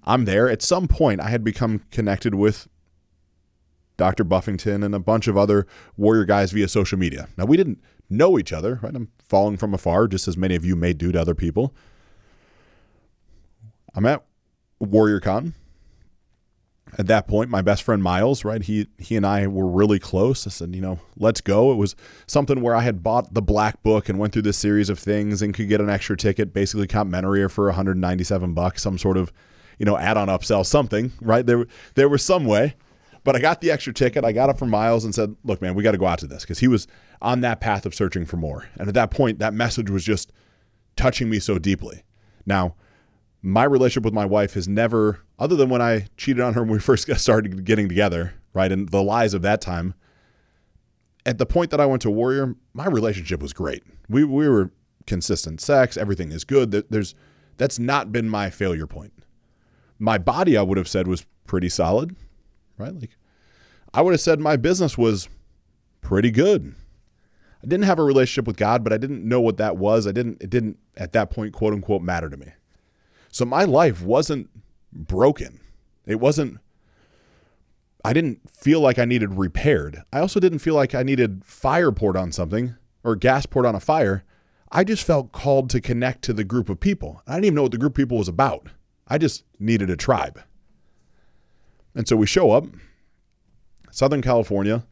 I'm there. At some point, I had become connected with Dr. Buffington, and a bunch of other Warrior guys via social media. Now, we didn't know each other, right? I'm following from afar, just as many of you may do to other people. I'm at Warrior Con. At that point, my best friend Miles, right? He he and I were really close. I said, you know, let's go. It was something where I had bought the black book and went through this series of things and could get an extra ticket, basically complimentary for 197 bucks, some sort of, you know, add-on upsell, something, right? There there was some way. But I got the extra ticket. I got it from Miles and said, look, man, we got to go out to this because he was on that path of searching for more. And at that point, that message was just touching me so deeply. Now, my relationship with my wife has never, other than when I cheated on her when we *laughs* first got started getting together, right? And the lies of that time. At the point that I went to Warrior, my relationship was great. We, we were consistent sex, everything is good. There's that's not been my failure point. My body, I would have said, was pretty solid right? Like I would have said my business was pretty good. I didn't have a relationship with God, but I didn't know what that was. I didn't it didn't at that point quote unquote matter to me. So my life wasn't broken. It wasn't I didn't feel like I needed repaired. I also didn't feel like I needed fire poured on something or gas poured on a fire. I just felt called to connect to the group of people. I didn't even know what the group of people was about. I just needed a tribe. And so we show up. Southern California.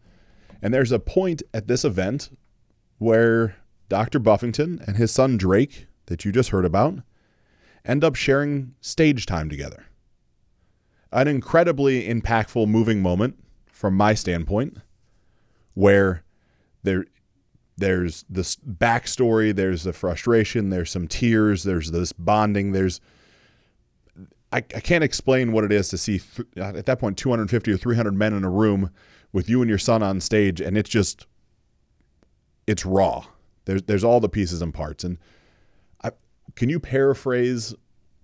And there's a point at this event where Dr. Buffington and his son Drake, that you just heard about, end up sharing stage time together. An incredibly impactful, moving moment from my standpoint, where there there's this backstory, there's the frustration, there's some tears, there's this bonding, there's I, I can't explain what it is to see th- at that point 250 or 300 men in a room with you and your son on stage, and it's just it's raw. There's there's all the pieces and parts. And can you paraphrase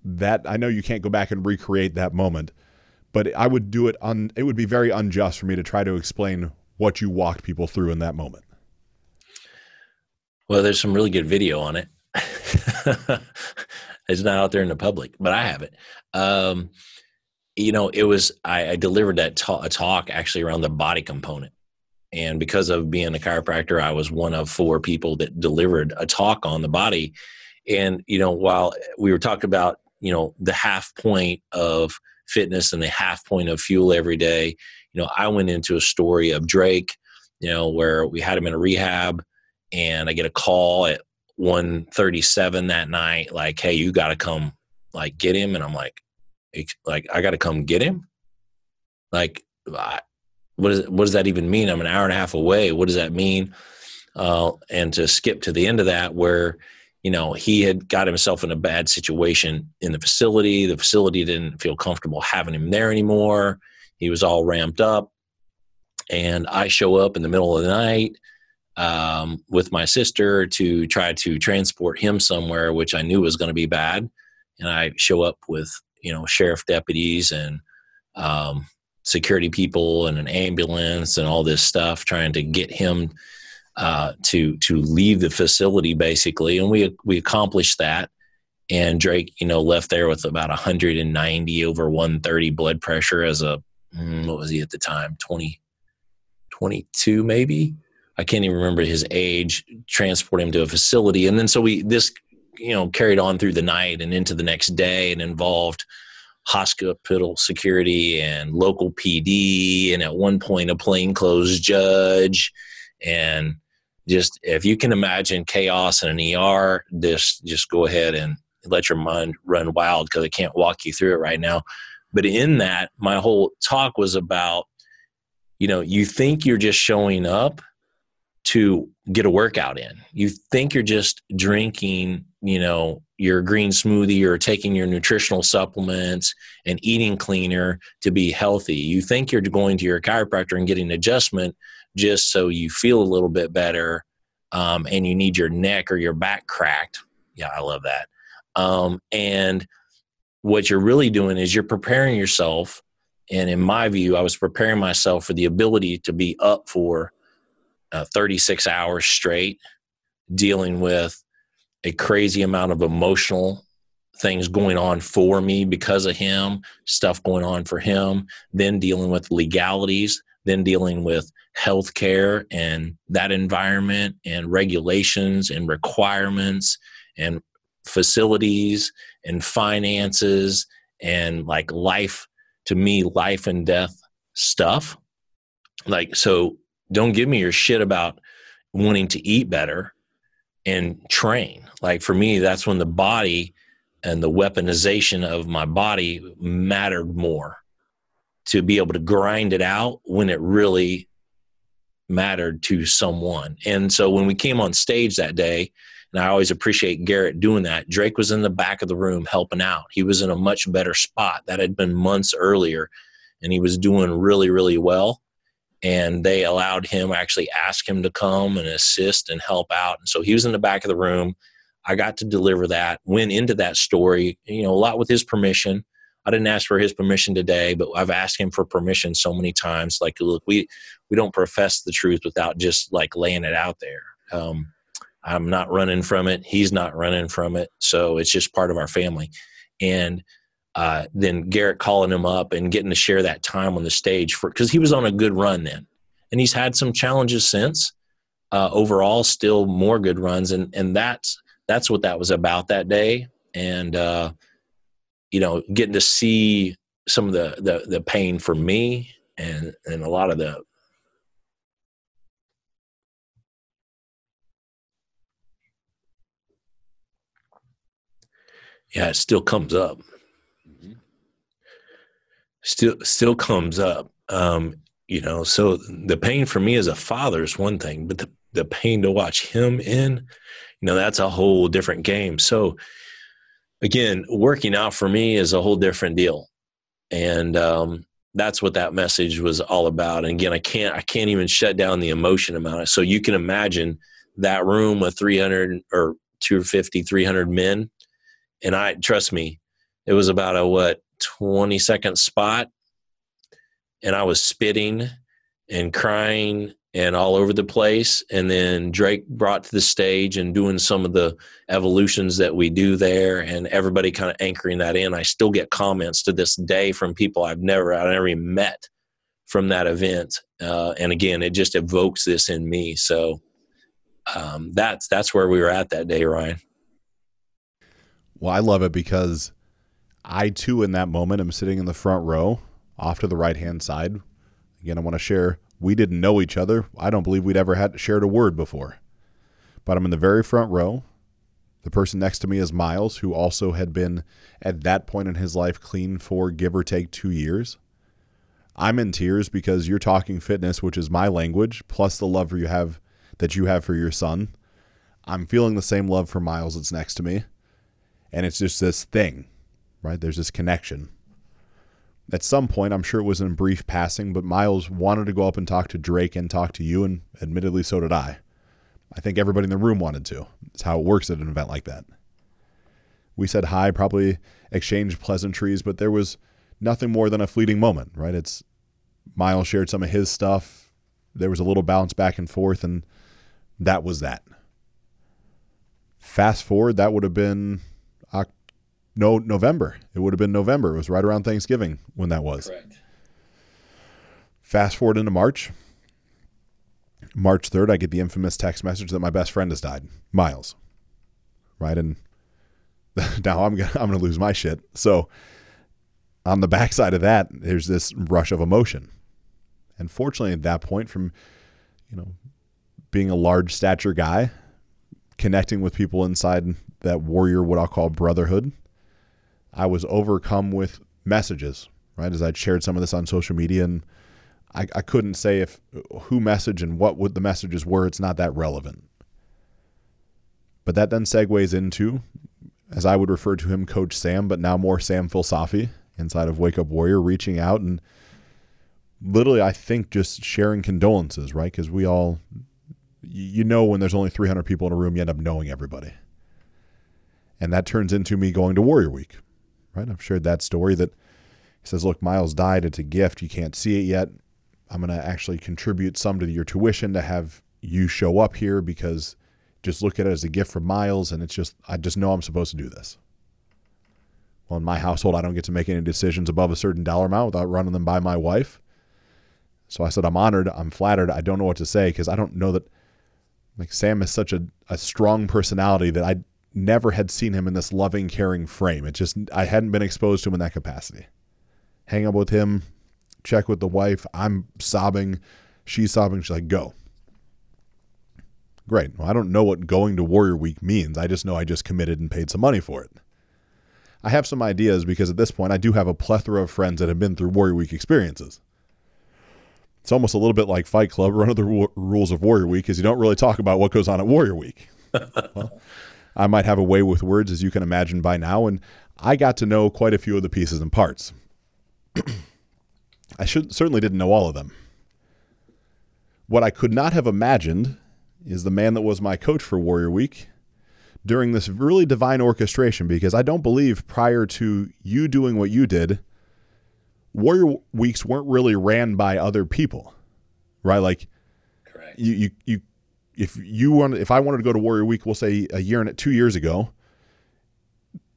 that? I know you can't go back and recreate that moment, but I would do it on. It would be very unjust for me to try to explain what you walked people through in that moment. Well, there's some really good video on it. *laughs* it's not out there in the public, but I have it. Um, you know, it was I, I delivered that ta- a talk actually around the body component, and because of being a chiropractor, I was one of four people that delivered a talk on the body. And you know, while we were talking about you know the half point of fitness and the half point of fuel every day, you know, I went into a story of Drake, you know, where we had him in a rehab, and I get a call at 1:37 that night, like, "Hey, you got to come, like, get him," and I'm like like I got to come get him? Like, I, what does what does that even mean? I'm an hour and a half away. What does that mean? Uh, and to skip to the end of that, where you know he had got himself in a bad situation in the facility. The facility didn't feel comfortable having him there anymore. He was all ramped up, and I show up in the middle of the night um, with my sister to try to transport him somewhere, which I knew was going to be bad. And I show up with you know sheriff deputies and um, security people and an ambulance and all this stuff trying to get him uh, to to leave the facility basically. And we we accomplished that. And Drake you know left there with about 190 over 130 blood pressure as a mm, what was he at the time? 20 22 maybe? I can't even remember his age transport him to a facility. And then so we this you know carried on through the night and into the next day and involved hospital security and local PD and at one point a plainclothes judge and just if you can imagine chaos in an ER just just go ahead and let your mind run wild because I can't walk you through it right now but in that my whole talk was about you know you think you're just showing up to get a workout in. You think you're just drinking, you know, your green smoothie or taking your nutritional supplements and eating cleaner to be healthy. You think you're going to your chiropractor and getting adjustment just so you feel a little bit better um, and you need your neck or your back cracked. Yeah, I love that. Um, and what you're really doing is you're preparing yourself. And in my view, I was preparing myself for the ability to be up for uh, 36 hours straight dealing with a crazy amount of emotional things going on for me because of him, stuff going on for him, then dealing with legalities, then dealing with healthcare and that environment and regulations and requirements and facilities and finances and like life to me life and death stuff like so don't give me your shit about wanting to eat better and train. Like for me, that's when the body and the weaponization of my body mattered more to be able to grind it out when it really mattered to someone. And so when we came on stage that day, and I always appreciate Garrett doing that, Drake was in the back of the room helping out. He was in a much better spot. That had been months earlier, and he was doing really, really well and they allowed him actually ask him to come and assist and help out and so he was in the back of the room i got to deliver that went into that story you know a lot with his permission i didn't ask for his permission today but i've asked him for permission so many times like look we we don't profess the truth without just like laying it out there. Um, i'm not running from it. He's not running from it. So it's just part of our family. And uh, then Garrett calling him up and getting to share that time on the stage for because he was on a good run then, and he's had some challenges since. Uh, overall, still more good runs, and and that's that's what that was about that day, and uh, you know, getting to see some of the the, the pain for me and and a lot of the yeah, it still comes up. Mm-hmm. Still, still comes up. Um, you know, so the pain for me as a father is one thing, but the, the pain to watch him in, you know, that's a whole different game. So again, working out for me is a whole different deal. And um, that's what that message was all about. And again, I can't I can't even shut down the emotion about it. So you can imagine that room with 300 or 250, 300 men and I trust me, it was about a what 20 second spot, and I was spitting and crying and all over the place. And then Drake brought to the stage and doing some of the evolutions that we do there, and everybody kind of anchoring that in. I still get comments to this day from people I've never I've never even met from that event. Uh, and again, it just evokes this in me. So um, that's that's where we were at that day, Ryan. Well, I love it because I too, in that moment, I'm sitting in the front row off to the right hand side. Again, I want to share we didn't know each other. I don't believe we'd ever had shared a word before. But I'm in the very front row. The person next to me is Miles, who also had been at that point in his life clean for give or take two years. I'm in tears because you're talking fitness, which is my language, plus the love you have that you have for your son. I'm feeling the same love for Miles that's next to me and it's just this thing, right? There's this connection. At some point, I'm sure it was in brief passing, but Miles wanted to go up and talk to Drake and talk to you, and admittedly, so did I. I think everybody in the room wanted to. It's how it works at an event like that. We said hi, probably exchanged pleasantries, but there was nothing more than a fleeting moment, right? It's Miles shared some of his stuff. There was a little bounce back and forth, and that was that. Fast forward, that would have been no November. It would have been November. It was right around Thanksgiving when that was. Correct. Fast forward into March. March 3rd, I get the infamous text message that my best friend has died, Miles. Right? And *laughs* now I'm going to I'm going to lose my shit. So on the backside of that, there's this rush of emotion. And fortunately at that point from you know being a large stature guy, connecting with people inside that warrior what I'll call brotherhood, I was overcome with messages, right? As I'd shared some of this on social media and I, I couldn't say if who message and what would the messages were. It's not that relevant. But that then segues into, as I would refer to him, Coach Sam, but now more Sam Falsafi inside of Wake Up Warrior, reaching out and literally, I think, just sharing condolences, right? Because we all, you know, when there's only 300 people in a room, you end up knowing everybody. And that turns into me going to Warrior Week, right? I've shared that story that he says, look, Miles died. It's a gift. You can't see it yet. I'm going to actually contribute some to your tuition to have you show up here because just look at it as a gift from Miles. And it's just, I just know I'm supposed to do this. Well, in my household, I don't get to make any decisions above a certain dollar amount without running them by my wife. So I said, I'm honored. I'm flattered. I don't know what to say because I don't know that, like, Sam is such a, a strong personality that I never had seen him in this loving, caring frame. It just, I hadn't been exposed to him in that capacity. Hang up with him, check with the wife. I'm sobbing. She's sobbing. She's like, go. Great. Well, I don't know what going to Warrior Week means. I just know I just committed and paid some money for it. I have some ideas because at this point I do have a plethora of friends that have been through Warrior Week experiences. It's almost a little bit like Fight Club. One of the rules of Warrior Week is you don't really talk about what goes on at Warrior Week. *laughs* well, I might have a way with words, as you can imagine by now, and I got to know quite a few of the pieces and parts. *clears throat* I should, certainly didn't know all of them. What I could not have imagined is the man that was my coach for Warrior Week during this really divine orchestration, because I don't believe prior to you doing what you did, Warrior Weeks weren't really ran by other people, right? Like, Correct. you you you if you want if I wanted to go to Warrior Week, we'll say a year and two years ago,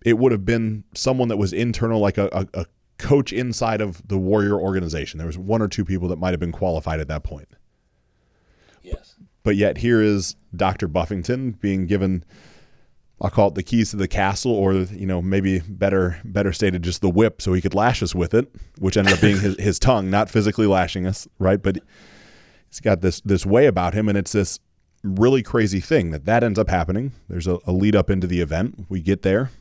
it would have been someone that was internal, like a, a, a coach inside of the Warrior organization. There was one or two people that might have been qualified at that point. Yes. But yet here is Dr. Buffington being given I'll call it the keys to the castle, or you know, maybe better better stated, just the whip, so he could lash us with it, which ended up being his, *laughs* his tongue, not physically lashing us, right? But he's got this this way about him, and it's this really crazy thing that that ends up happening. There's a, a lead up into the event. We get there,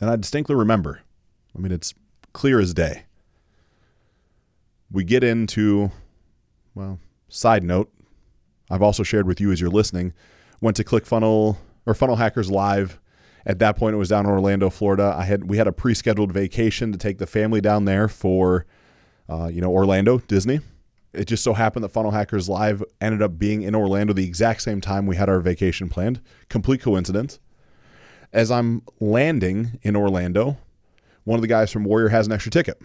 and I distinctly remember. I mean, it's clear as day. We get into, well, side note, I've also shared with you as you're listening. Went to ClickFunnel or Funnel Hackers Live. At that point, it was down in Orlando, Florida. I had we had a pre-scheduled vacation to take the family down there for, uh, you know, Orlando Disney. It just so happened that Funnel Hackers Live ended up being in Orlando the exact same time we had our vacation planned. Complete coincidence. As I'm landing in Orlando, one of the guys from Warrior has an extra ticket.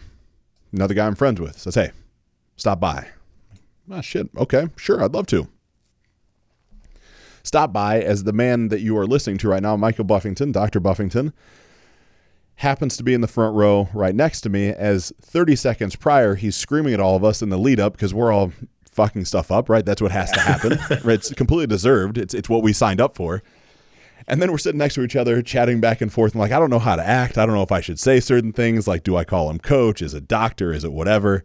Another guy I'm friends with says, "Hey, stop by." Ah, shit. Okay, sure, I'd love to stop by as the man that you are listening to right now, Michael Buffington, Dr. Buffington, happens to be in the front row right next to me as 30 seconds prior, he's screaming at all of us in the lead up because we're all fucking stuff up, right? That's what has to happen. *laughs* right? It's completely deserved. It's, it's what we signed up for. And then we're sitting next to each other, chatting back and forth. And like, I don't know how to act. I don't know if I should say certain things. Like, do I call him coach? Is it doctor? Is it whatever?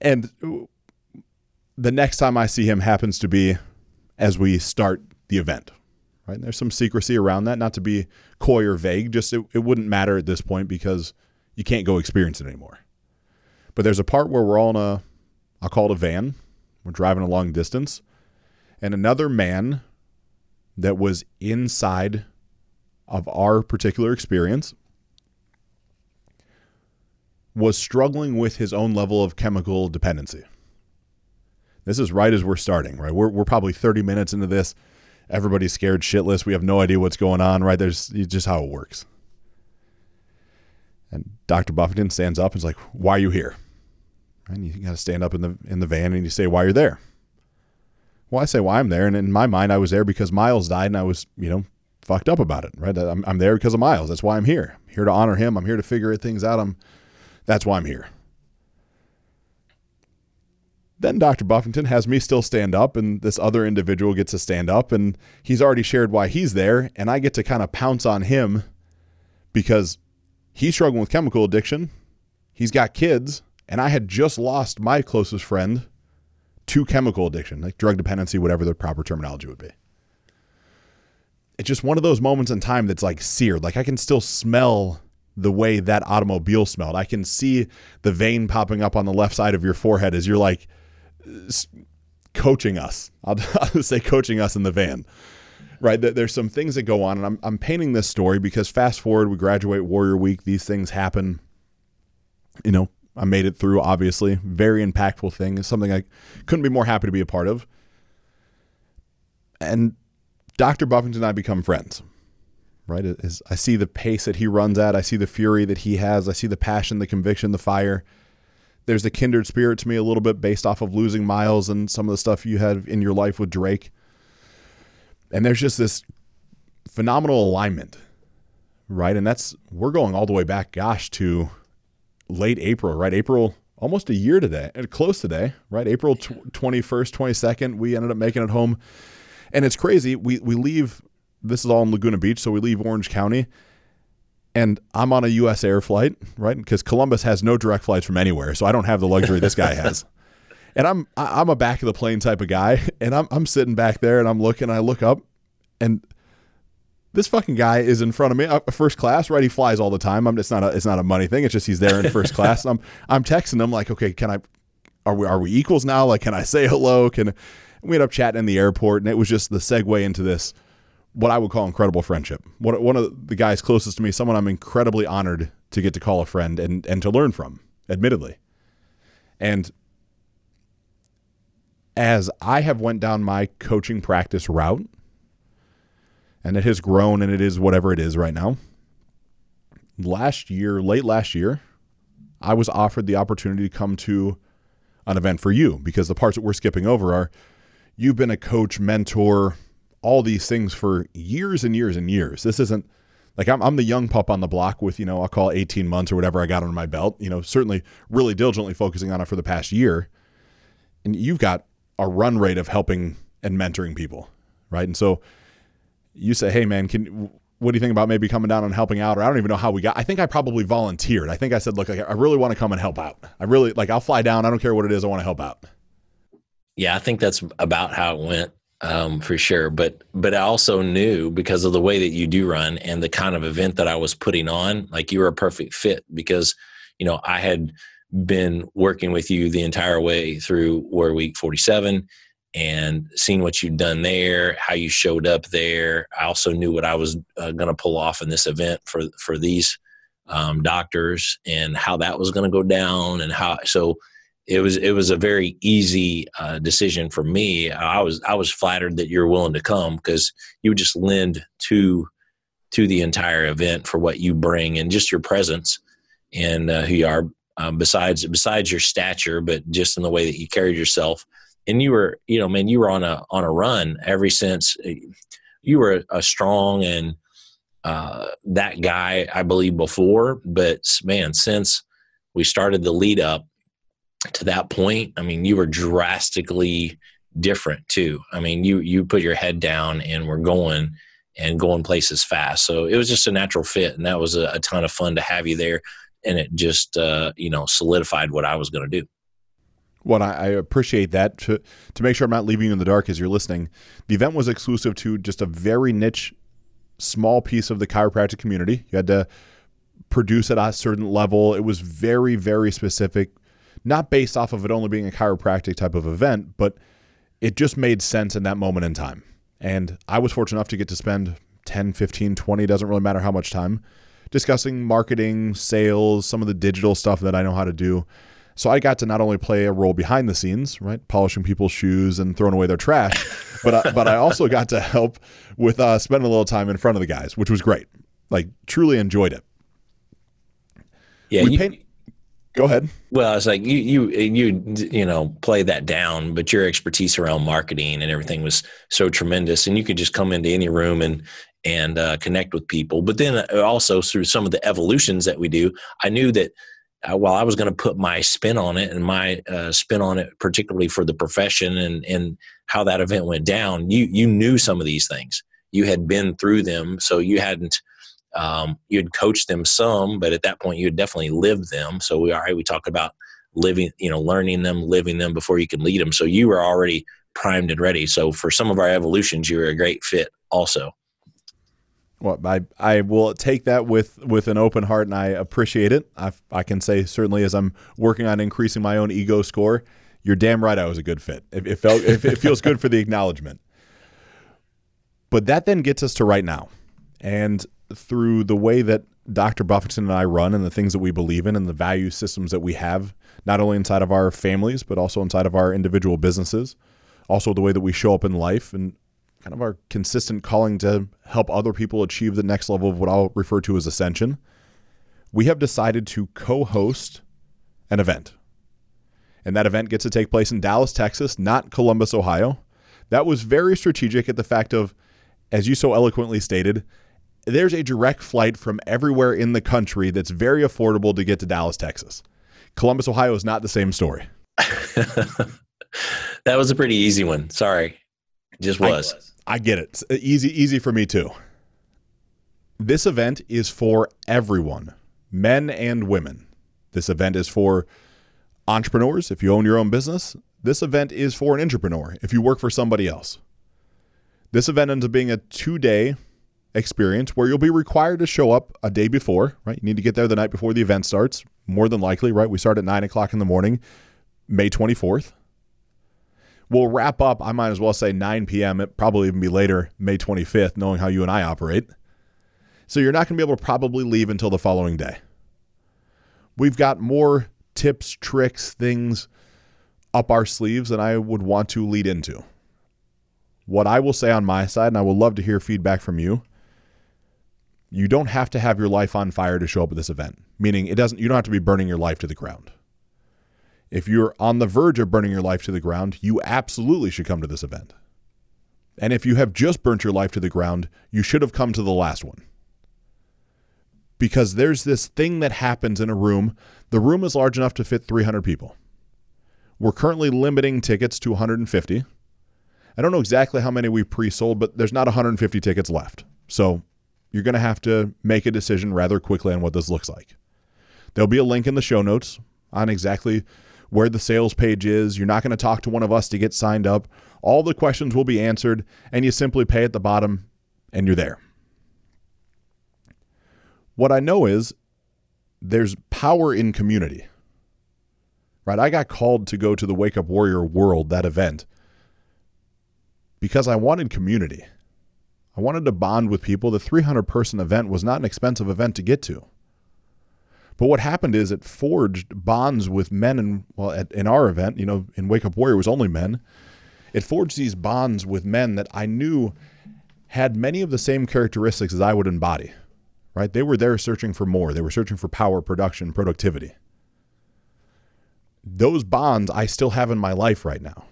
And the next time I see him happens to be as we start the event. Right? And there's some secrecy around that, not to be coy or vague. Just it, it wouldn't matter at this point because you can't go experience it anymore. But there's a part where we're all in a, I'll call it a van. We're driving a long distance, and another man that was inside of our particular experience was struggling with his own level of chemical dependency. This is right as we're starting, right? We're, we're probably 30 minutes into this. Everybody's scared shitless. We have no idea what's going on, right? There's just how it works. And Dr. Buffington stands up and is like, Why are you here? And you got to stand up in the in the van and you say why you're there. Well, I say why I'm there, and in my mind, I was there because Miles died, and I was, you know, fucked up about it. Right? I'm, I'm there because of Miles. That's why I'm here. I'm here to honor him. I'm here to figure things out. I'm. That's why I'm here. Then Dr. Buffington has me still stand up, and this other individual gets to stand up, and he's already shared why he's there, and I get to kind of pounce on him because he's struggling with chemical addiction. He's got kids, and I had just lost my closest friend to chemical addiction, like drug dependency, whatever the proper terminology would be. It's just one of those moments in time that's like seared. Like I can still smell the way that automobile smelled. I can see the vein popping up on the left side of your forehead as you're like, coaching us. I'll, *laughs* I'll, say coaching us in the van. Right, there's some things that go on, and I'm I'm painting this story because fast forward, we graduate Warrior Week, these things happen. You know, I made it through. Obviously, very impactful thing. It's something I couldn't be more happy to be a part of. And Dr. Buffington and I become friends. Right, As I see the pace that he runs at, I see the fury that he has, I see the passion, the conviction, the fire there's a kindred spirit to me a little bit based off of losing Miles and some of the stuff you had in your life with Drake. And there's just this phenomenal alignment, right? And that's, we're going all the way back, gosh, to late April, right? April, almost a year today, close today, right? April 21st, 22nd, we ended up making it home. And it's crazy. We, we leave, this is all in Laguna Beach. So we leave Orange County and I'm on a U.S. air flight, right? Because Columbus has no direct flights from anywhere, so I don't have the luxury this guy has. *laughs* And I'm I'm a back of the plane type of guy, *laughs* and I'm I'm sitting back there, and I'm looking, I look up, and this fucking guy is in front of me, uh, first class, right? He flies all the time. I'm it's not a it's not a money thing. It's just he's there in first *laughs* class. I'm I'm texting him like, okay, can I? Are we are we equals now? Like, can I say hello? Can we end up chatting in the airport? And it was just the segue into this what I would call incredible friendship. One of the guys closest to me, someone I'm incredibly honored to get to call a friend and and to learn from, admittedly. And as I have went down my coaching practice route, and it has grown and it is whatever it is right now. Last year, late last year, I was offered the opportunity to come to an event for you because the parts that we're skipping over are you've been a coach, mentor, all these things for years and years and years. This isn't like I'm, I'm the young pup on the block with, you know, I'll call it 18 months or whatever I got under my belt, you know, certainly really diligently focusing on it for the past year. And you've got a run rate of helping and mentoring people, right? And so you say, "Hey, man, can what do you think about maybe coming down and helping out?" Or I don't even know how we got. I think I probably volunteered. I think I said, "Look, I really want to come and help out. I really like. I'll fly down. I don't care what it is. I want to help out." Yeah, I think that's about how it went um, for sure. But but I also knew because of the way that you do run and the kind of event that I was putting on, like you were a perfect fit because you know I had been working with you the entire way through Warrior Week 47 and seeing what you'd done there, how you showed up there. I also knew what I was uh, going to pull off in this event for for these um, doctors and how that was going to go down and how so it was it was a very easy uh, decision for me. I was I was flattered that you're willing to come because you would just lend to to the entire event for what you bring and just your presence and uh, who you are. Um, besides besides your stature, but just in the way that you carried yourself, and you were you know man you were on a on a run every since uh, you were a, strong and uh, that guy I believe before, but man since we started the lead up to that point, I mean, you were drastically different too. I mean, you you put your head down and we're going and going places fast. So it was just a natural fit, and that was a, a ton of fun to have you there. And it just uh, you know solidified what I was going to do. Well, I, I appreciate that. To to make sure I'm not leaving you in the dark as you're listening, the event was exclusive to just a very niche, small piece of the chiropractic community. You had to produce at a certain level. It was very very specific not based off of it only being a chiropractic type of event, but it just made sense in that moment in time. And I was fortunate enough to get to spend 10, 15, 20, doesn't really matter how much time, discussing marketing, sales, some of the digital stuff that I know how to do. So I got to not only play a role behind the scenes, right, polishing people's shoes and throwing away their trash, *laughs* but I, but I also got to help with uh, spending a little time in front of the guys, which was great. Like truly enjoyed it. Yeah, you, paint, Go ahead. Well, it's like you you you you know play that down, but your expertise around marketing and everything was so tremendous, and you could just come into any room and and uh, connect with people. But then uh, also through some of the evolutions that we do, I knew that uh, while I was going to put my spin on it and my uh, spin on it, particularly for the profession and and how that event went down, you you knew some of these things. You had been through them, so you hadn't um, you'd coach them some, but at that point you would definitely live them. So we all right, we talk about living, you know, learning them, living them before you can lead them. So you were already primed and ready. So for some of our evolutions, you were a great fit also. Well, I I will take that with with an open heart, and I appreciate it. I I can say certainly as I'm working on increasing my own ego score, you're damn right I was a good fit. It, it felt it, it feels good for the *laughs* acknowledgement. But that then gets us to right now, and through the way that Dr. Buffington and I run and the things that we believe in and the value systems that we have, not only inside of our families, but also inside of our individual businesses, also the way that we show up in life and kind of our consistent calling to help other people achieve the next level of what I'll refer to as ascension, we have decided to co host an event. And that event gets to take place in Dallas, Texas, not Columbus, Ohio. That was very strategic at the fact of, as you so eloquently stated, there's a direct flight from everywhere in the country that's very affordable to get to Dallas, Texas. Columbus, Ohio is not the same story. *laughs* that was a pretty easy one. Sorry. Just was. I, I get it. It's easy easy for me too. This event is for everyone, men and women. This event is for entrepreneurs if you own your own business. This event is for an entrepreneur if you work for somebody else. This event ends up being a 2-day experience where you'll be required to show up a day before, right? You need to get there the night before the event starts, more than likely, right? We start at nine o'clock in the morning, May 24th. We'll wrap up, I might as well say 9 p.m., it probably even be later, May 25th, knowing how you and I operate. So you're not going to be able to probably leave until the following day. We've got more tips, tricks, things up our sleeves than I would want to lead into. What I will say on my side, and I would love to hear feedback from you, you don't have to have your life on fire to show up at this event, meaning it doesn't you don't have to be burning your life to the ground. If you're on the verge of burning your life to the ground, you absolutely should come to this event. And if you have just burnt your life to the ground, you should have come to the last one. Because there's this thing that happens in a room. The room is large enough to fit 300 people. We're currently limiting tickets to 150. I don't know exactly how many we pre sold, but there's not 150 tickets left. So you're going to have to make a decision rather quickly on what this looks like. There'll be a link in the show notes on exactly where the sales page is. You're not going to talk to one of us to get signed up. All the questions will be answered, and you simply pay at the bottom and you're there. What I know is there's power in community. Right? I got called to go to the Wake Up Warrior World, that event, because I wanted community. I wanted to bond with people. The 300 person event was not an expensive event to get to. But what happened is it forged bonds with men, and well, at, in our event, you know, in Wake Up Warrior, was only men. It forged these bonds with men that I knew had many of the same characteristics as I would embody, right? They were there searching for more, they were searching for power, production, productivity. Those bonds I still have in my life right now.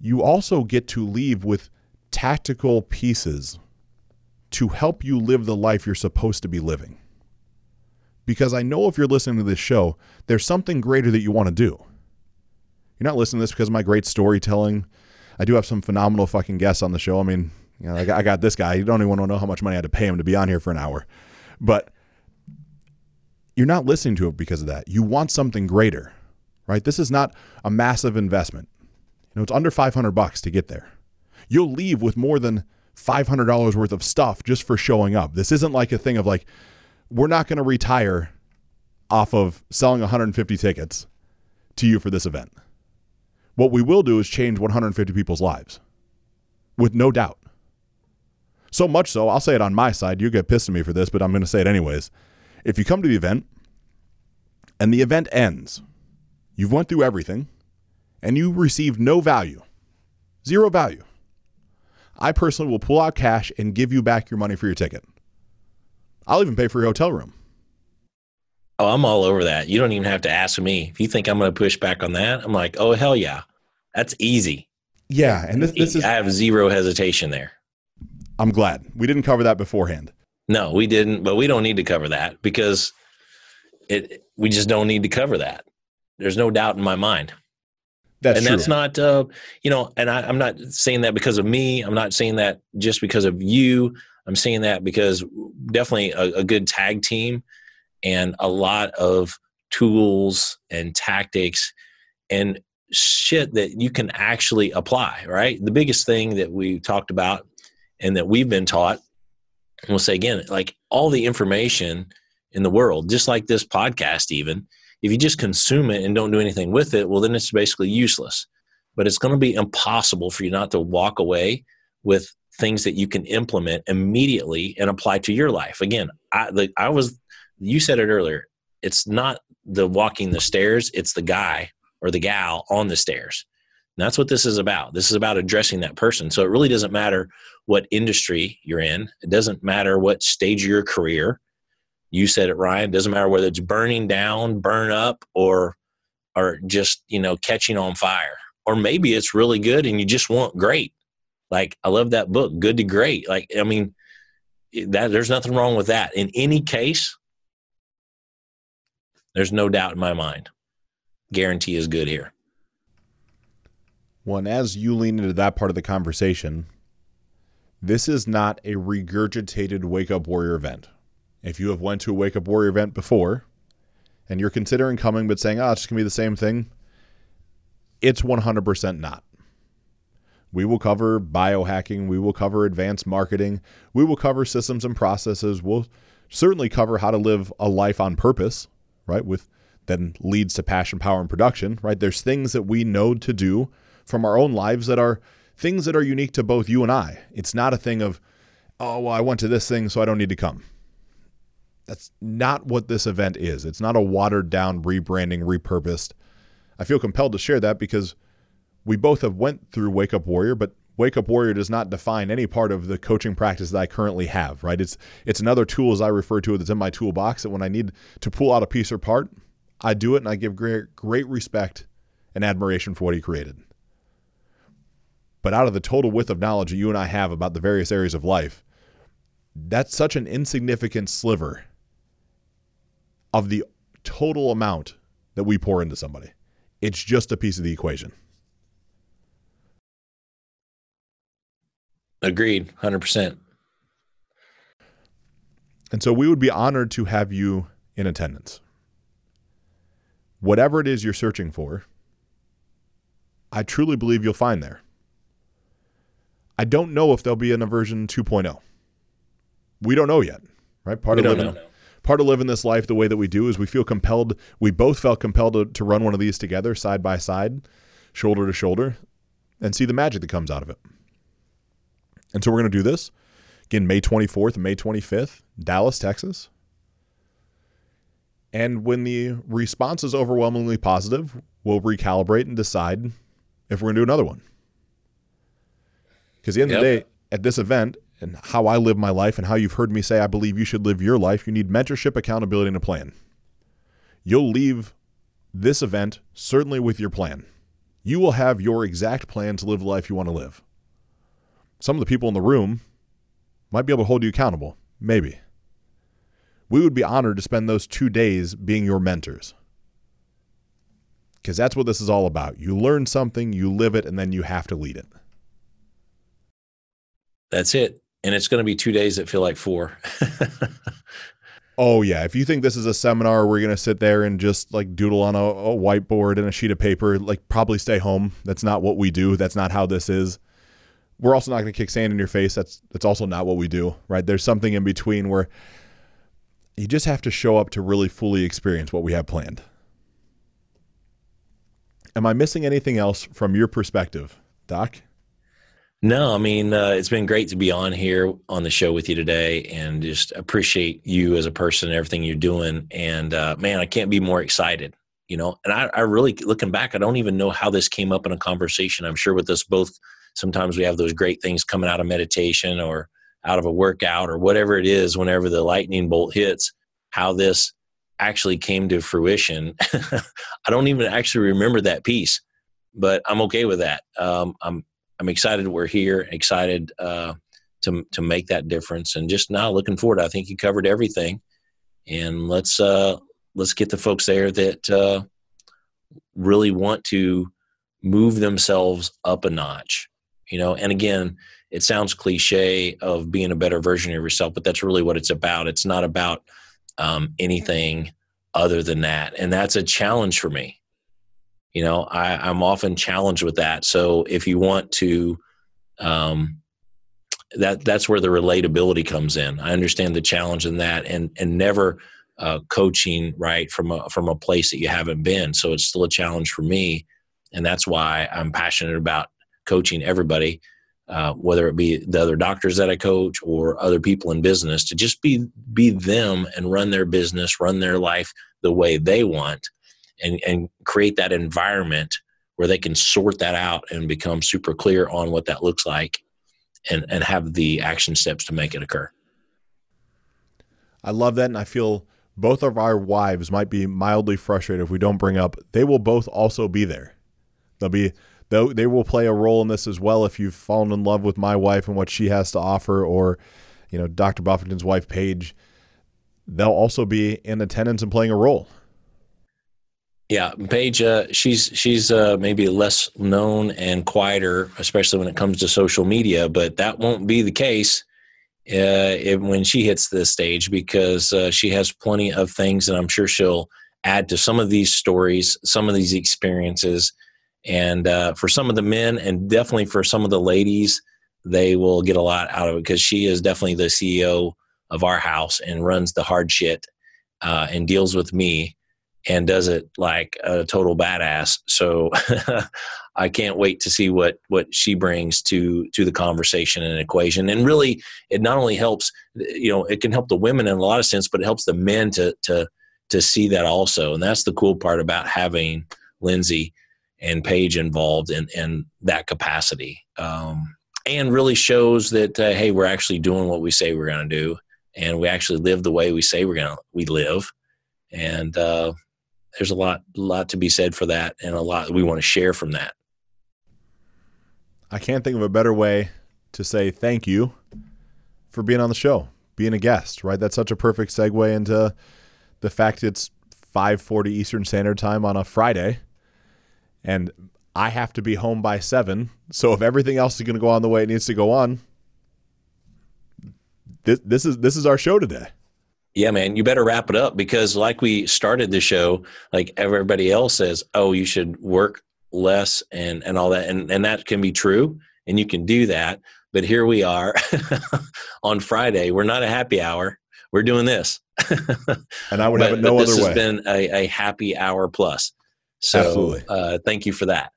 You also get to leave with tactical pieces to help you live the life you're supposed to be living. Because I know if you're listening to this show, there's something greater that you want to do. You're not listening to this because of my great storytelling. I do have some phenomenal fucking guests on the show. I mean, you know, I got, I got this guy. You don't even want to know how much money I had to pay him to be on here for an hour. But you're not listening to it because of that. You want something greater, right? This is not a massive investment. You know, it's under 500 bucks to get there you'll leave with more than $500 worth of stuff just for showing up. This isn't like a thing of like, we're not going to retire off of selling 150 tickets to you for this event. What we will do is change 150 people's lives with no doubt. So much so, I'll say it on my side. You get pissed at me for this, but I'm going to say it anyways. If you come to the event and the event ends, you've went through everything and you received no value, zero value. I personally will pull out cash and give you back your money for your ticket. I'll even pay for your hotel room. Oh, I'm all over that. You don't even have to ask me. If you think I'm going to push back on that, I'm like, oh, hell yeah. That's easy. Yeah. And this, this is. I have zero hesitation there. I'm glad. We didn't cover that beforehand. No, we didn't, but we don't need to cover that because it we just don't need to cover that. There's no doubt in my mind. That's and true. that's not, uh, you know, and I, I'm not saying that because of me. I'm not saying that just because of you. I'm saying that because definitely a, a good tag team and a lot of tools and tactics and shit that you can actually apply, right? The biggest thing that we talked about and that we've been taught, and we'll say again, like all the information in the world, just like this podcast, even if you just consume it and don't do anything with it, well, then it's basically useless. But it's going to be impossible for you not to walk away with things that you can implement immediately and apply to your life. Again, I, the, I was, you said it earlier, it's not the walking the stairs, it's the guy or the gal on the stairs. And that's what this is about. This is about addressing that person. So it really doesn't matter what industry you're in, it doesn't matter what stage of your career you said it ryan doesn't matter whether it's burning down burn up or or just you know catching on fire. Or maybe it's really good and you just want great. Like i love that book good to great. Like i mean that there's nothing wrong with that. In any case there's no doubt in my mind. Guarantee is good here. Well as you lean into that part of the conversation this is not a regurgitated wake up warrior event if you have went to a Wake Up Warrior event before and you're considering coming but saying, oh, it's going to be the same thing, it's 100% not. We will cover biohacking. We will cover advanced marketing. We will cover systems and processes. We'll certainly cover how to live a life on purpose, right? With then leads to passion, power, and production, right? There's things that we know to do from our own lives that are things that are unique to both you and I. It's not a thing of, oh, well, I went to this thing, so I don't need to come. That's not what this event is. It's not a watered down rebranding, repurposed. I feel compelled to share that because we both have went through Wake Up Warrior, but Wake Up Warrior does not define any part of the coaching practice that I currently have, right? It's it's another tool as I refer to it that's in my toolbox that when I need to pull out a piece or part, I do it and I give great great respect and admiration for what he created. But out of the total width of knowledge that you and I have about the various areas of life, that's such an insignificant sliver of the total amount that we pour into somebody. It's just a piece of the equation. Agreed, hundred percent. And so we would be honored to have you in attendance. Whatever it is you're searching for, I truly believe you'll find there. I don't know if there'll be an version 2.0. We don't know yet, right? Part we of living, know. Part of living this life the way that we do is we feel compelled. We both felt compelled to, to run one of these together, side by side, shoulder to shoulder, and see the magic that comes out of it. And so we're going to do this again, May 24th and May 25th, Dallas, Texas. And when the response is overwhelmingly positive, we'll recalibrate and decide if we're going to do another one. Because at the end yep. of the day, at this event and how I live my life and how you've heard me say I believe you should live your life, you need mentorship, accountability, and a plan. You'll leave this event certainly with your plan. You will have your exact plan to live the life you want to live. Some of the people in the room might be able to hold you accountable. Maybe. We would be honored to spend those two days being your mentors. Because that's what this is all about. You learn something, you live it, and then you have to lead it. That's it. And it's going to be two days that feel like four. *laughs* oh, yeah. If you think this is a seminar, we're going to sit there and just like doodle on a, a whiteboard and a sheet of paper, like probably stay home. That's not what we do. That's not how this is we're also not going to kick sand in your face. That's that's also not what we do, right? There's something in between where you just have to show up to really fully experience what we have planned. Am I missing anything else from your perspective, Doc? No, I mean, uh, it's been great to be on here on the show with you today and just appreciate you as a person and everything you're doing. And uh, man, I can't be more excited, you know. And I, I really, looking back, I don't even know how this came up in a conversation. I'm sure with us both sometimes we have those great things coming out of meditation or out of a workout or whatever it is whenever the lightning bolt hits how this actually came to fruition *laughs* i don't even actually remember that piece but i'm okay with that um, i'm i'm excited we're here excited uh, to to make that difference. And just now looking forward i think you covered everything. And let's uh let's get the folks there that uh really want to move themselves up a notch you know? And again it sounds cliche of being a better version of yourself but that's really what it's about. It's not about um, anything other than that. And that's a challenge for me you know I, i'm often challenged with that. So if you want to um, that that's where the relatability comes in. I understand the challenge in that and and never uh, coaching right from a from a place that you haven't been. So it's still a challenge for me. And that's why i'm passionate about coaching everybody, uh, whether it be the other doctors that I coach or other people in business, to just be be them and run their business, run their life the way they want, and and create that environment where they can sort that out and become super clear on what that looks like, and and have the action steps to make it occur. I love that, and I feel both of our wives might be mildly frustrated if we don't bring up. They will both also be there. They'll be Though they will play a role in this as well if you've fallen in love with my wife and what she has to offer, or you know Dr. Buffington's wife Paige. They'll also be in attendance and playing a role. Yeah, Paige, uh, she's she's uh, maybe less known and quieter, especially when it comes to social media. But that won't be the case uh, when she hits this stage because uh, she has plenty of things, and I'm sure she'll add to some of these stories, some of these experiences and uh, for some of the men, and definitely for some of the ladies, they will get a lot out of it because she is definitely the CEO of our house and runs the hard shit uh, and deals with me and does it like a total badass. So *laughs* I can't wait to see what what she brings to to the conversation and equation. And really, it not only helps, you know, it can help the women in a lot of sense, but it helps the men to to to see that also. And that's the cool part about having Lindsay and Paige involved in, in that capacity. Um, and really shows that, uh, hey, we're actually doing what we say we're going to do. And we actually live the way we say we're going to, we live. And uh, there's a lot, lot to be said for that and a lot we want to share from that. I can't think of a better way to say thank you for being on the show, being a guest, right? That's such a perfect segue into the fact it's 5:40 Eastern Standard Time on a Friday and I have to be home by seven. So if everything else is going to go on the way it needs to go on, this, this is this is our show today. Yeah, man, you better wrap it up because, like we started the show, like everybody else says, oh, you should work less and and all that, and and that can be true, and you can do that. But here we are *laughs* on Friday. We're not a happy hour. We're doing this, *laughs* and I would but, have it no other way. This has been a, a, happy hour plus. So, Absolutely. Uh, thank you for that.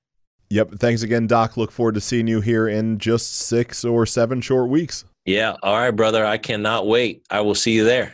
Yep. Thanks again, Doc. Look forward to seeing you here in just six or seven short weeks. Yeah. All right, brother. I cannot wait. I will see you there.